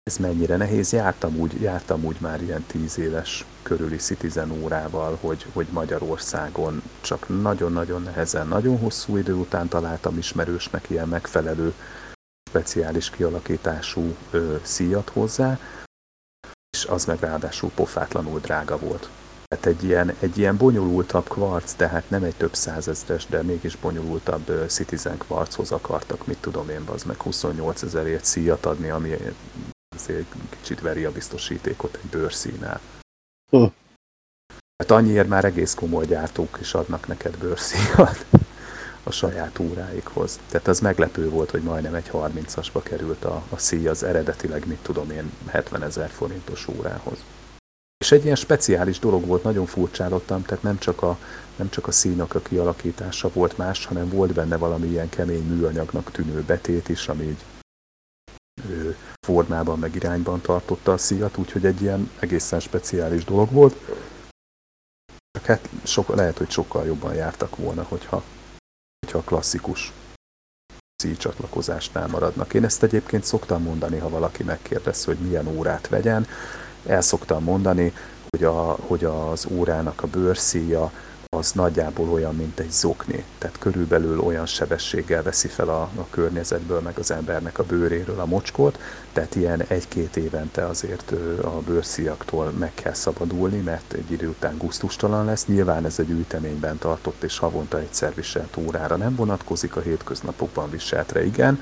ez mennyire nehéz. Jártam úgy, jártam úgy már ilyen tíz éves körüli Citizen órával, hogy, hogy Magyarországon csak nagyon-nagyon nehezen, nagyon hosszú idő után találtam ismerősnek ilyen megfelelő speciális kialakítású ö, szíjat hozzá, és az meg ráadásul pofátlanul drága volt. Tehát egy ilyen, egy ilyen bonyolultabb kvarc, tehát nem egy több százezres, de mégis bonyolultabb uh, Citizen kvarchoz akartak, mit tudom én, az meg 28 ezerért szíjat adni, ami azért kicsit veri a biztosítékot egy bőrszínál. Hm. Hát annyiért már egész komoly gyártók is adnak neked bőrszíjat a saját óráikhoz. Tehát az meglepő volt, hogy majdnem egy 30-asba került a, a szíj az eredetileg, mit tudom én, 70 ezer forintos órához. És egy ilyen speciális dolog volt, nagyon furcsálottam, tehát nem csak a, nem csak a színak a kialakítása volt más, hanem volt benne valami ilyen kemény műanyagnak tűnő betét is, ami így formában meg irányban tartotta a szíjat, úgyhogy egy ilyen egészen speciális dolog volt. Csak hát sok, lehet, hogy sokkal jobban jártak volna, hogyha, hogyha a klasszikus szíjcsatlakozásnál maradnak. Én ezt egyébként szoktam mondani, ha valaki megkérdez, hogy milyen órát vegyen. El szoktam mondani, hogy, a, hogy az órának a bőrszíja az nagyjából olyan, mint egy zokni. Tehát körülbelül olyan sebességgel veszi fel a, a környezetből, meg az embernek a bőréről a mocskot, tehát ilyen egy-két évente azért a bőrsziaktól meg kell szabadulni, mert egy idő után guztustalan lesz. Nyilván ez egy üteményben tartott és havonta egyszer viselt órára nem vonatkozik, a hétköznapokban viseltre igen,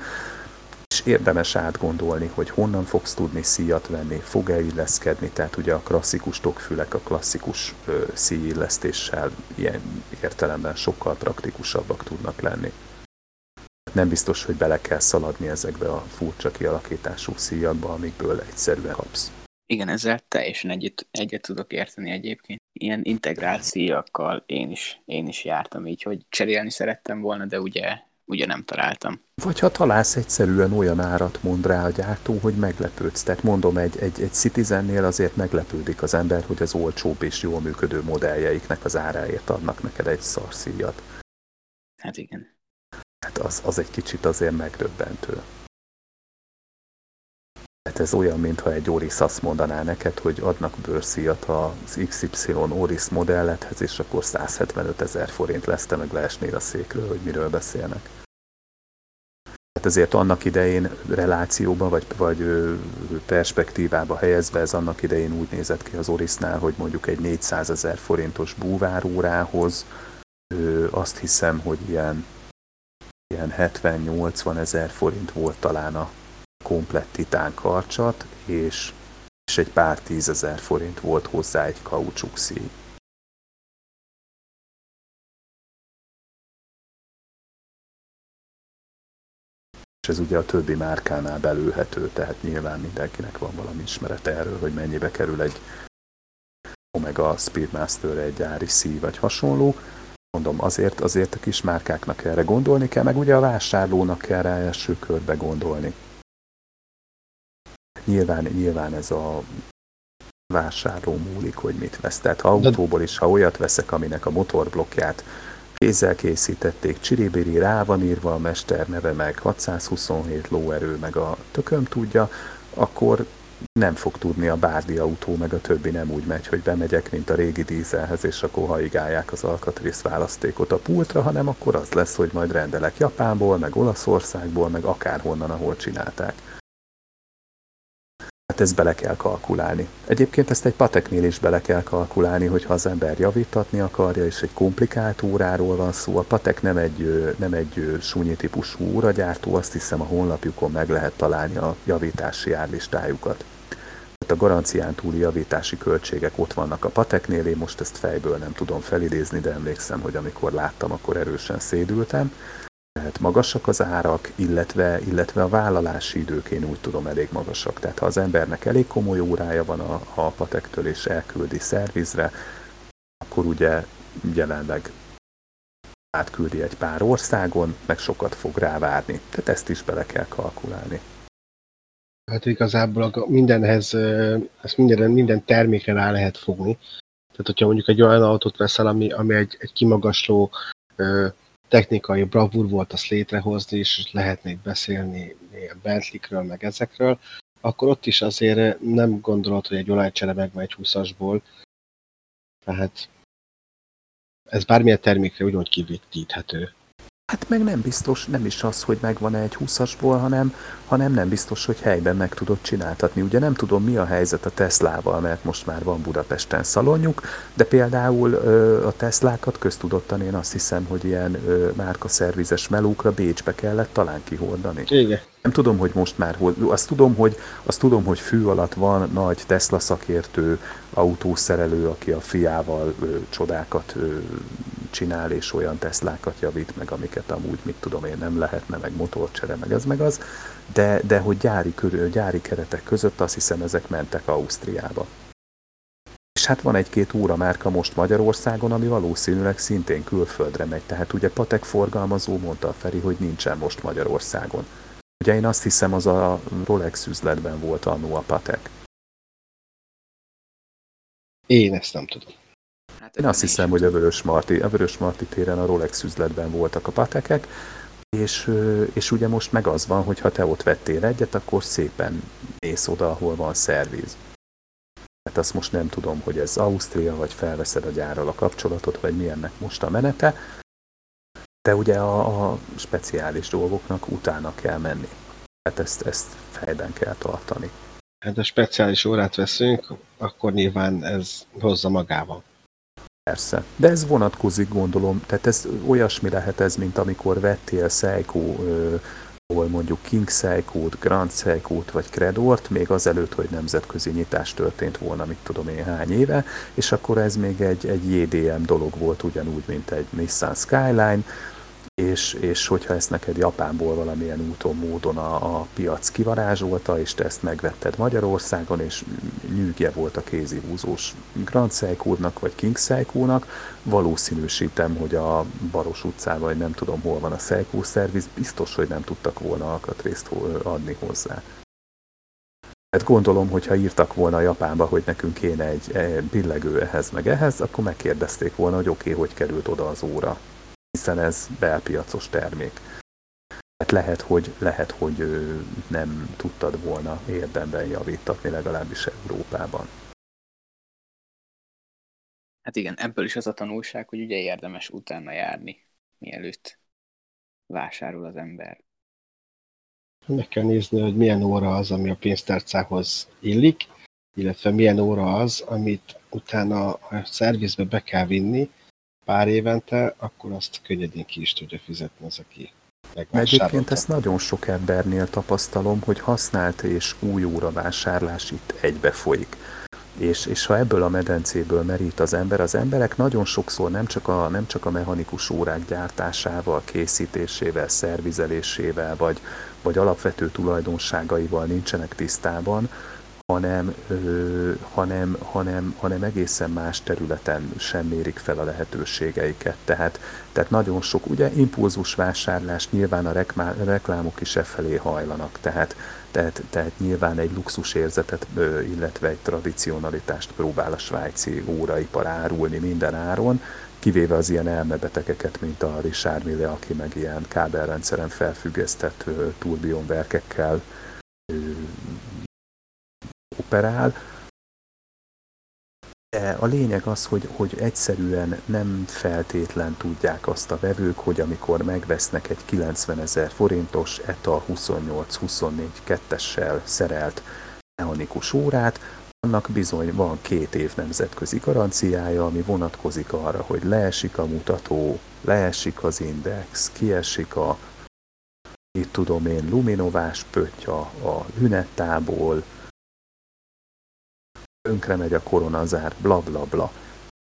és érdemes átgondolni, hogy honnan fogsz tudni szíjat venni, fog-e illeszkedni, tehát ugye a klasszikus tokfülek a klasszikus ö, szíjillesztéssel ilyen értelemben sokkal praktikusabbak tudnak lenni. Nem biztos, hogy bele kell szaladni ezekbe a furcsa kialakítású szíjakba, amikből egyszerűen kapsz. Igen, ezzel teljesen egyet, egyet tudok érteni egyébként. Ilyen integrált szíjakkal én is, én is jártam így, hogy cserélni szerettem volna, de ugye ugye nem találtam. Vagy ha találsz egyszerűen olyan árat mond rá a gyártó, hogy meglepődsz. Tehát mondom, egy, egy, egy Citizennél azért meglepődik az ember, hogy az olcsóbb és jól működő modelljeiknek az áráért adnak neked egy szarszíjat. Hát igen. Hát az, az egy kicsit azért megdöbbentő. Hát ez olyan, mintha egy Oris azt mondaná neked, hogy adnak bőrszíjat az XY Oris modellethez, és akkor 175 ezer forint lesz, te meg leesnél a székről, hogy miről beszélnek. Hát ezért annak idején relációba, vagy, vagy perspektívába helyezve ez annak idején úgy nézett ki az Orisnál, hogy mondjuk egy 400 ezer forintos búvárórához azt hiszem, hogy ilyen, ilyen 70-80 ezer forint volt talán a komplett titán karcsat, és, és egy pár tízezer forint volt hozzá egy kaucsuk És ez ugye a többi márkánál belőhető, tehát nyilván mindenkinek van valami ismerete erről, hogy mennyibe kerül egy Omega Speedmaster egy szív vagy hasonló. Mondom, azért, azért a kis márkáknak erre gondolni kell, meg ugye a vásárlónak kell rá első körbe gondolni. Nyilván, nyilván ez a vásárló múlik, hogy mit vesz. Tehát ha autóból is, ha olyat veszek, aminek a motorblokkját kézzel készítették, csiribiri, rá van írva a mester neve, meg 627 lóerő, meg a tököm tudja, akkor nem fog tudni a bárdi autó, meg a többi nem úgy megy, hogy bemegyek, mint a régi dízelhez, és akkor haigálják az alkatrész választékot a pultra, hanem akkor az lesz, hogy majd rendelek Japánból, meg Olaszországból, meg akárhonnan, ahol csinálták. Hát ezt bele kell kalkulálni. Egyébként ezt egy pateknél is bele kell kalkulálni, hogyha az ember javítatni akarja, és egy komplikált óráról van szó. A patek nem egy, nem egy súnyi típusú óragyártó, azt hiszem a honlapjukon meg lehet találni a javítási árlistájukat. A garancián túli javítási költségek ott vannak a pateknél, én most ezt fejből nem tudom felidézni, de emlékszem, hogy amikor láttam, akkor erősen szédültem tehát magasak az árak, illetve, illetve a vállalási idők én úgy tudom elég magasak. Tehát ha az embernek elég komoly órája van a, a patektől és elküldi szervizre, akkor ugye jelenleg átküldi egy pár országon, meg sokat fog rávárni. Tehát ezt is bele kell kalkulálni. Hát igazából mindenhez, ezt minden, minden termékre rá lehet fogni. Tehát, hogyha mondjuk egy olyan autót veszel, ami, ami egy, egy kimagasló technikai bravúr volt azt létrehozni, és lehetnék beszélni Bentley-kről, meg ezekről, akkor ott is azért nem gondolod, hogy egy olajcsere megvan egy 20-asból. Tehát ez bármilyen termékre ugyanúgy kivetíthető. Hát meg nem biztos, nem is az, hogy megvan-e egy 20-asból, hanem, hanem nem biztos, hogy helyben meg tudod csináltatni. Ugye nem tudom, mi a helyzet a Teslával, mert most már van Budapesten szalonjuk, de például a Teslákat köztudottan én azt hiszem, hogy ilyen márkaszervizes melókra Bécsbe kellett talán kihordani. Igen. Nem tudom, hogy most már, azt tudom, hogy, azt tudom, hogy fű alatt van nagy Tesla szakértő, autószerelő, aki a fiával ö, csodákat ö, csinál, és olyan Teslákat javít meg, amiket amúgy, mit tudom én, nem lehetne, meg motorcsere, meg ez meg az, de, de hogy gyári, körül, gyári keretek között azt hiszem ezek mentek Ausztriába. És hát van egy-két óra márka most Magyarországon, ami valószínűleg szintén külföldre megy. Tehát ugye Patek forgalmazó mondta a Feri, hogy nincsen most Magyarországon. Ugye én azt hiszem, az a Rolex üzletben volt annó a Patek. Én ezt nem tudom. Hát Én azt hiszem, hogy a Vörös Marti, a Vörös Marti téren a Rolex üzletben voltak a patekek, és, és ugye most meg az van, hogy ha te ott vettél egyet, akkor szépen mész oda, ahol van szerviz. Hát azt most nem tudom, hogy ez Ausztria, vagy felveszed a gyárral a kapcsolatot, vagy milyennek most a menete, de ugye a, a speciális dolgoknak utána kell menni. Hát ezt, ezt fejben kell tartani. Hát a speciális órát veszünk, akkor nyilván ez hozza magával. Persze, de ez vonatkozik gondolom, tehát ez olyasmi lehet ez, mint amikor vettél Seiko ahol mondjuk King Seiko-t, Grand Seiko-t vagy Credort, még azelőtt, hogy nemzetközi nyitás történt volna, mit tudom én hány éve, és akkor ez még egy, egy JDM dolog volt ugyanúgy, mint egy Nissan Skyline, és, és hogyha ezt neked Japánból valamilyen úton, módon a, a piac kivarázsolta, és te ezt megvetted Magyarországon, és nyűgje volt a kézihúzós Grand Seiko-nak, vagy King Seiko-nak, valószínűsítem, hogy a Baros utcán, vagy nem tudom hol van a Seiko szerviz, biztos, hogy nem tudtak volna alkatrészt adni hozzá. Hát gondolom, hogy ha írtak volna Japánba, hogy nekünk kéne egy billegő ehhez meg ehhez, akkor megkérdezték volna, hogy oké, okay, hogy került oda az óra hiszen ez belpiacos termék. Hát lehet, hogy, lehet, hogy nem tudtad volna érdemben javítatni, legalábbis Európában. Hát igen, ebből is az a tanulság, hogy ugye érdemes utána járni, mielőtt vásárol az ember. Meg kell nézni, hogy milyen óra az, ami a pénztárcához illik, illetve milyen óra az, amit utána a szervizbe be kell vinni, pár évente, akkor azt könnyedén ki is tudja fizetni az, aki Egyébként ezt nagyon sok embernél tapasztalom, hogy használt és új óra vásárlás itt egybe folyik. És, és ha ebből a medencéből merít az ember, az emberek nagyon sokszor nem csak a, nem csak a mechanikus órák gyártásával, készítésével, szervizelésével, vagy, vagy alapvető tulajdonságaival nincsenek tisztában, hanem, ö, hanem, hanem, hanem egészen más területen sem mérik fel a lehetőségeiket. Tehát, tehát nagyon sok, ugye impulzus vásárlás, nyilván a reklámok is e felé hajlanak, tehát, tehát, tehát nyilván egy luxusérzetet, ö, illetve egy tradicionalitást próbál a svájci óraipar árulni minden áron, kivéve az ilyen elmebetegeket, mint a Richard Mille, aki meg ilyen kábelrendszeren felfüggesztett turbionverkekkel operál, a lényeg az, hogy, hogy egyszerűen nem feltétlen tudják azt a vevők, hogy amikor megvesznek egy 90 ezer forintos ETA 28-24 kettessel szerelt mechanikus órát, annak bizony van két év nemzetközi garanciája, ami vonatkozik arra, hogy leesik a mutató, leesik az index, kiesik a itt tudom én, luminovás pöttya a hünettából, tönkre megy a koronazár, bla bla bla.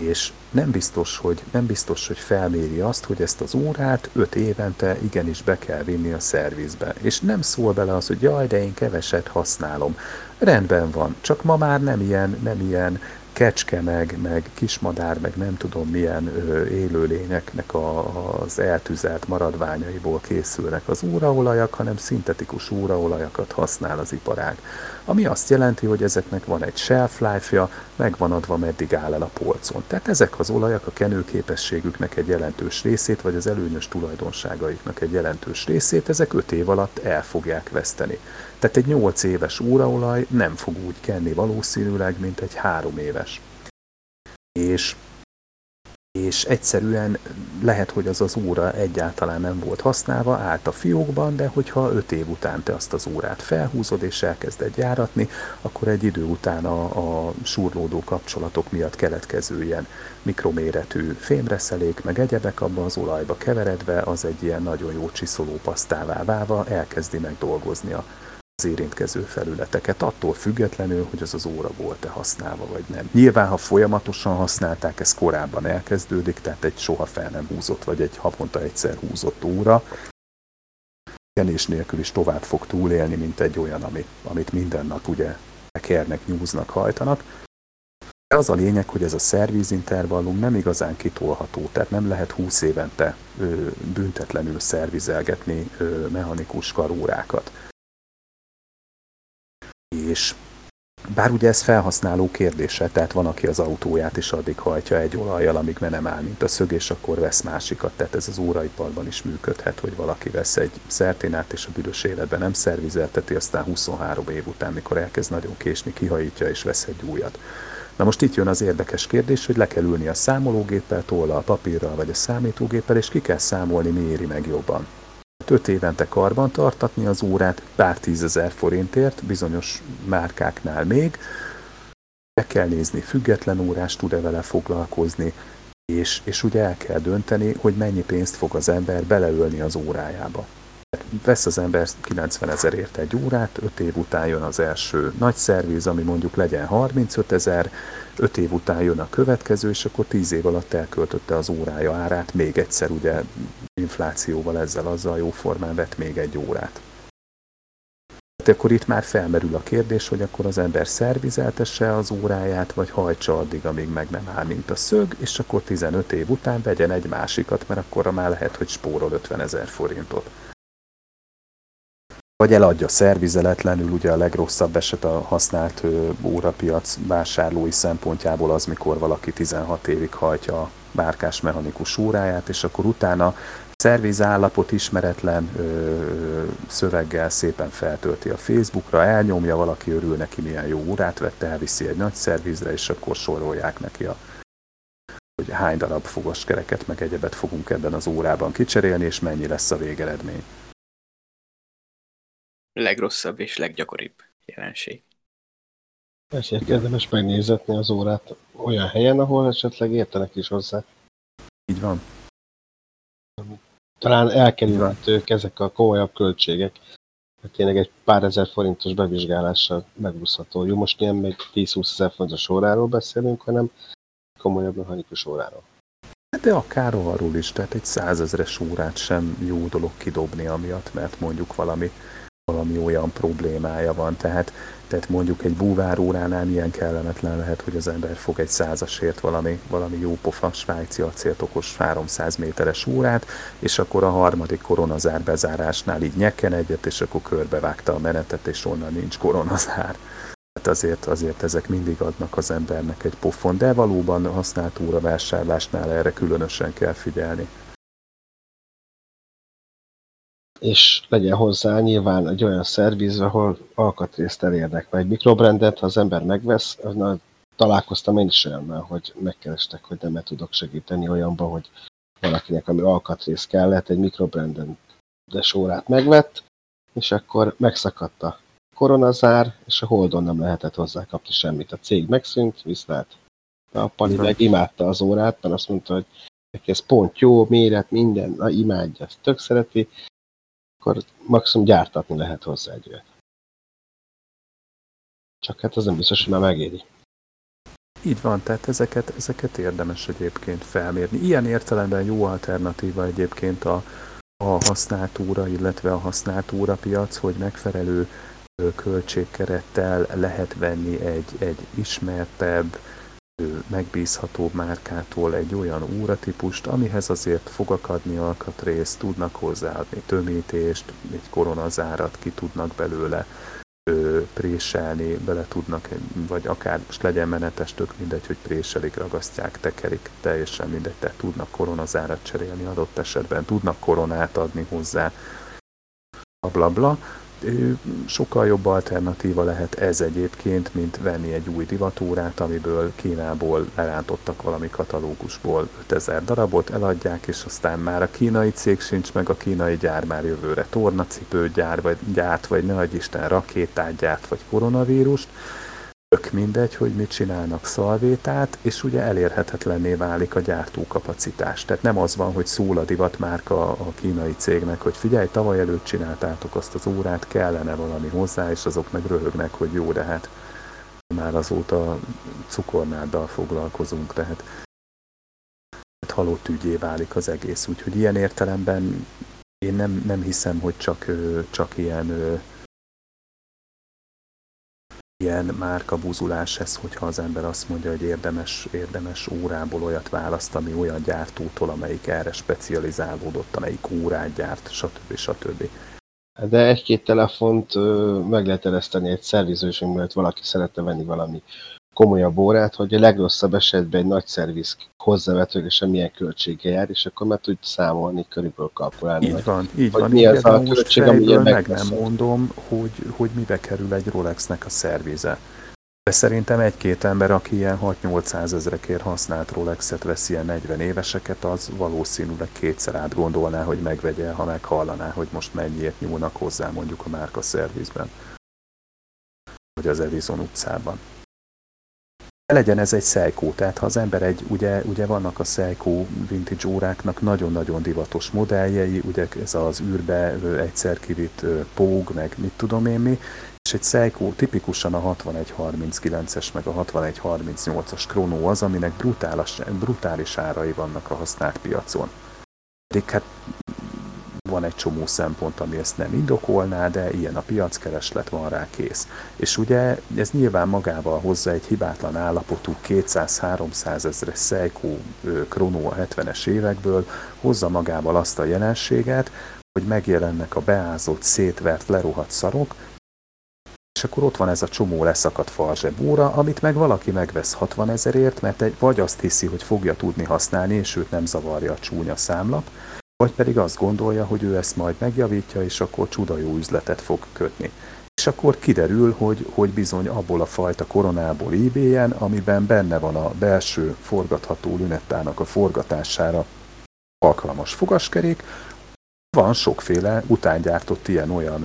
És nem biztos, hogy, nem biztos, hogy felméri azt, hogy ezt az órát öt évente igenis be kell vinni a szervizbe. És nem szól bele az, hogy jaj, de én keveset használom. Rendben van, csak ma már nem ilyen, nem ilyen kecske, meg, meg kismadár, meg nem tudom milyen ö, élőlényeknek a, az eltüzelt maradványaiból készülnek az óraolajak, hanem szintetikus óraolajakat használ az iparág. Ami azt jelenti, hogy ezeknek van egy shelf life-ja, meg van adva, meddig áll el a polcon. Tehát ezek az olajak a kenőképességüknek egy jelentős részét, vagy az előnyös tulajdonságaiknak egy jelentős részét, ezek 5 év alatt el fogják veszteni. Tehát egy 8 éves óraolaj nem fog úgy kenni valószínűleg, mint egy 3 éves. És és egyszerűen lehet, hogy az az óra egyáltalán nem volt használva, állt a fiókban, de hogyha 5 év után te azt az órát felhúzod és elkezded járatni, akkor egy idő után a, a surlódó kapcsolatok miatt keletkező ilyen mikroméretű fémreszelék, meg egyebek abban az olajba keveredve, az egy ilyen nagyon jó csiszoló pasztává válva elkezdi megdolgozni a az érintkező felületeket, attól függetlenül, hogy az az óra volt-e használva, vagy nem. Nyilván, ha folyamatosan használták, ez korábban elkezdődik, tehát egy soha fel nem húzott, vagy egy havonta egyszer húzott óra, kenés nélkül is tovább fog túlélni, mint egy olyan, amit, amit minden nap ugye tekernek, nyúznak, hajtanak. De az a lényeg, hogy ez a szervizintervallum nem igazán kitolható, tehát nem lehet 20 évente ö, büntetlenül szervizelgetni ö, mechanikus karórákat és bár ugye ez felhasználó kérdése, tehát van, aki az autóját is addig hajtja egy olajjal, amíg nem áll, mint a szög, és akkor vesz másikat. Tehát ez az óraiparban is működhet, hogy valaki vesz egy szerténát, és a büdös életben nem szervizelteti, aztán 23 év után, mikor elkezd nagyon késni, kihajítja és vesz egy újat. Na most itt jön az érdekes kérdés, hogy le kell ülni a számológéppel, tollal, papírral vagy a számítógéppel, és ki kell számolni, mi éri meg jobban. 5 évente karban tartatni az órát pár tízezer forintért, bizonyos márkáknál még. Meg kell nézni, független órás tud-e vele foglalkozni, és, és ugye el kell dönteni, hogy mennyi pénzt fog az ember beleölni az órájába. Vesz az ember 90 ezerért egy órát, 5 év után jön az első nagy szerviz, ami mondjuk legyen 35 ezer, 5 év után jön a következő, és akkor 10 év alatt elköltötte az órája árát, még egyszer ugye inflációval ezzel azzal jóformán vett még egy órát. Tehát akkor itt már felmerül a kérdés, hogy akkor az ember szervizeltesse az óráját, vagy hajtsa addig, amíg meg nem áll, mint a szög, és akkor 15 év után vegyen egy másikat, mert akkor már lehet, hogy spórol 50 ezer forintot vagy eladja szervizeletlenül, ugye a legrosszabb eset a használt órapiac vásárlói szempontjából az, mikor valaki 16 évig hajtja a márkás mechanikus óráját, és akkor utána szervizállapot ismeretlen ö, szöveggel szépen feltölti a Facebookra, elnyomja, valaki örül neki, milyen jó órát vette, elviszi egy nagy szervizre, és akkor sorolják neki a hogy hány darab fogaskereket meg egyebet fogunk ebben az órában kicserélni, és mennyi lesz a végeredmény legrosszabb és leggyakoribb jelenség. Ezért érdemes megnézetni az órát olyan helyen, ahol esetleg értenek is hozzá. Így van. Talán elkerülhetők ezek a komolyabb költségek. Hát tényleg egy pár ezer forintos bevizsgálással megúszható. Jó, most ilyen még 10-20 ezer forintos óráról beszélünk, hanem komolyabb mechanikus óráról. De akár arról is, tehát egy százezres órát sem jó dolog kidobni amiatt, mert mondjuk valami valami olyan problémája van. Tehát, tehát mondjuk egy búváróránál milyen kellemetlen lehet, hogy az ember fog egy százasért valami, valami jó pofa svájci acélt okos 300 méteres órát, és akkor a harmadik koronazár bezárásnál így nyekken egyet, és akkor körbevágta a menetet, és onnan nincs koronazár. Hát azért, azért ezek mindig adnak az embernek egy pofon, de valóban használt óravásárlásnál erre különösen kell figyelni. És legyen hozzá nyilván egy olyan szerviz, ahol alkatrészt elérnek, vagy egy mikrobrendet, ha az ember megvesz, na, találkoztam én is olyannal, hogy megkerestek, hogy nem tudok segíteni olyanba, hogy valakinek, ami alkatrész kellett, egy mikrobrenden de órát megvett, és akkor megszakadt a koronazár, és a Holdon nem lehetett hozzá kapni semmit. A cég megszűnt, viszlát. A Pali meg imádta az órát, mert azt mondta, hogy neki ez pont jó, méret, minden, na, imádja, ezt tök szereti, akkor maximum gyártatni lehet hozzá egy olyat. Csak hát az nem biztos, hogy már megéri. Így van, tehát ezeket, ezeket érdemes egyébként felmérni. Ilyen értelemben jó alternatíva egyébként a, a használt óra, illetve a használt órapiac, hogy megfelelő költségkerettel lehet venni egy, egy ismertebb, megbízható márkától egy olyan óratípust, amihez azért fog akadni alkatrészt, tudnak hozzáadni. Tömítést, egy koronazárat ki tudnak belőle préselni, bele tudnak, vagy akár most legyen menetes, tök mindegy, hogy préselik, ragasztják, tekerik, teljesen mindegy, tehát tudnak koronazárat cserélni adott esetben, tudnak koronát adni hozzá, bla bla bla sokkal jobb alternatíva lehet ez egyébként, mint venni egy új divatórát, amiből Kínából lerántottak valami katalógusból 5000 darabot, eladják, és aztán már a kínai cég sincs meg, a kínai gyár már jövőre tornacipőt gyár, vagy gyárt, vagy ne Isten rakétát gyárt, vagy koronavírust, tök mindegy, hogy mit csinálnak szalvétát, és ugye elérhetetlenné válik a gyártókapacitás. Tehát nem az van, hogy szól a divatmárka a kínai cégnek, hogy figyelj, tavaly előtt csináltátok azt az órát, kellene valami hozzá, és azok meg röhögnek, hogy jó, de hát már azóta cukornáddal foglalkozunk, tehát halott ügyé válik az egész. Úgyhogy ilyen értelemben én nem, nem hiszem, hogy csak, csak ilyen ilyen márkabuzulás ez, hogyha az ember azt mondja, hogy érdemes, érdemes órából olyat választ, ami olyan gyártótól, amelyik erre specializálódott, amelyik órát gyárt, stb. stb. De egy-két telefont meg lehet ereszteni egy szervizősünk, mert valaki szeretne venni valami komolyabb órát, hogy a legrosszabb esetben egy nagy szerviz hozzávetőlegesen milyen költsége jár, és akkor már tudj számolni, körülbelül kalkulálni. Így van, így van. Mi az a költség, ami meg nem mondom, hogy, hogy mibe kerül egy Rolexnek a szervize. De szerintem egy-két ember, aki ilyen 6-800 ezrekért használt Rolexet vesz ilyen 40 éveseket, az valószínűleg kétszer átgondolná, hogy megvegye, ha meghallaná, hogy most mennyiért nyúlnak hozzá mondjuk a márka szervizben. Vagy az Edison utcában legyen ez egy Seiko, tehát ha az ember egy, ugye, ugye vannak a Seiko vintage óráknak nagyon-nagyon divatos modelljei, ugye ez az űrbe egyszer kivitt póg, meg mit tudom én mi, és egy Seiko tipikusan a 6139-es meg a 6138-as Chrono az, aminek brutális, brutális árai vannak a használt piacon. Pedig hát van egy csomó szempont, ami ezt nem indokolná, de ilyen a piackereslet van rá kész. És ugye ez nyilván magával hozza egy hibátlan állapotú 200-300 ezres Seiko Chrono a 70-es évekből, hozza magával azt a jelenséget, hogy megjelennek a beázott, szétvert, lerohadt szarok, és akkor ott van ez a csomó leszakadt falzsebóra, amit meg valaki megvesz 60 ezerért, mert egy, vagy azt hiszi, hogy fogja tudni használni, és őt nem zavarja a csúnya számlap, vagy pedig azt gondolja, hogy ő ezt majd megjavítja, és akkor csuda jó üzletet fog kötni. És akkor kiderül, hogy, hogy bizony abból a fajta koronából ebay amiben benne van a belső forgatható lünettának a forgatására alkalmas fogaskerék, van sokféle utángyártott ilyen-olyan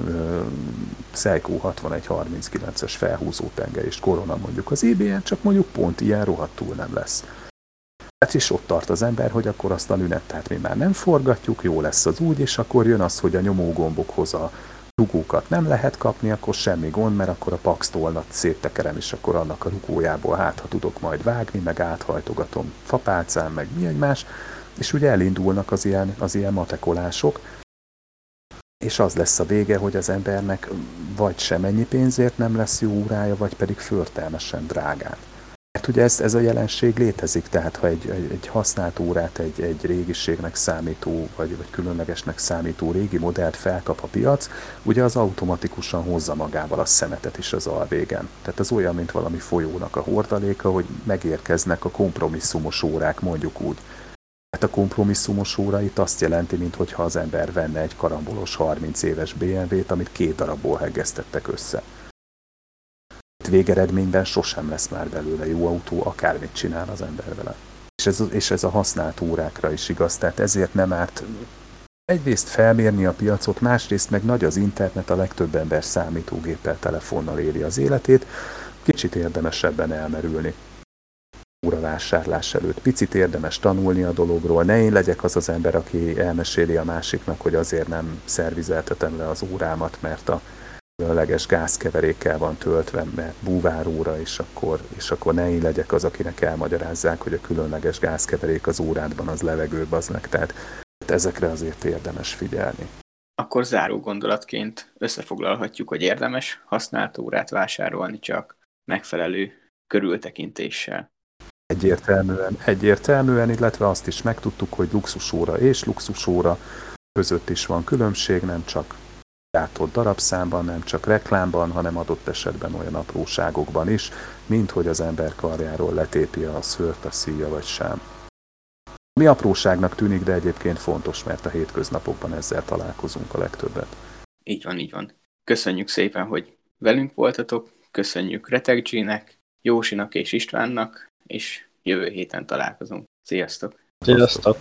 Seiko 6139-es felhúzó tengelyist korona mondjuk az ebay csak mondjuk pont ilyen rohadtul nem lesz. Hát is ott tart az ember, hogy akkor azt a lünettát mi már nem forgatjuk, jó lesz az úgy, és akkor jön az, hogy a nyomógombokhoz a rugókat nem lehet kapni, akkor semmi gond, mert akkor a Pax tolnat széttekerem, és akkor annak a rugójából hát, ha tudok majd vágni, meg áthajtogatom fapálcán, meg mi egymás, és ugye elindulnak az ilyen, az ilyen matekolások, és az lesz a vége, hogy az embernek vagy semennyi pénzért nem lesz jó órája, vagy pedig förtelmesen drágán. Hát ugye ez, ez a jelenség létezik, tehát ha egy, egy, egy használt órát, egy, egy régiségnek számító, vagy, vagy különlegesnek számító régi modellt felkap a piac, ugye az automatikusan hozza magával a szemetet is az alvégen. Tehát az olyan, mint valami folyónak a hordaléka, hogy megérkeznek a kompromisszumos órák, mondjuk úgy. Hát a kompromisszumos óra itt azt jelenti, mintha az ember venne egy karambolos 30 éves BMW-t, amit két darabból heggeztettek össze. Végeredményben sosem lesz már belőle jó autó, akármit csinál az ember vele. És ez, és ez a használt órákra is igaz, tehát ezért nem árt egyrészt felmérni a piacot, másrészt meg nagy az internet, a legtöbb ember számítógéppel, telefonnal éli az életét, kicsit érdemesebben elmerülni óravásárlás előtt. Picit érdemes tanulni a dologról, ne én legyek az az ember, aki elmeséli a másiknak, hogy azért nem szervizeltetem le az órámat, mert a különleges gázkeverékkel van töltve, mert búváróra, és akkor, és akkor ne én legyek az, akinek elmagyarázzák, hogy a különleges gázkeverék az órádban az levegő baznak. Tehát ezekre azért érdemes figyelni. Akkor záró gondolatként összefoglalhatjuk, hogy érdemes használt órát vásárolni csak megfelelő körültekintéssel. Egyértelműen, egyértelműen, illetve azt is megtudtuk, hogy luxusóra és luxusóra között is van különbség, nem csak gyártott darabszámban, nem csak reklámban, hanem adott esetben olyan apróságokban is, mint hogy az ember karjáról letépi a szőrt a szíja vagy sem. Mi apróságnak tűnik, de egyébként fontos, mert a hétköznapokban ezzel találkozunk a legtöbbet. Így van, így van. Köszönjük szépen, hogy velünk voltatok, köszönjük Reteg G-nek, Jósinak és Istvánnak, és jövő héten találkozunk. Sziasztok! Sziasztok!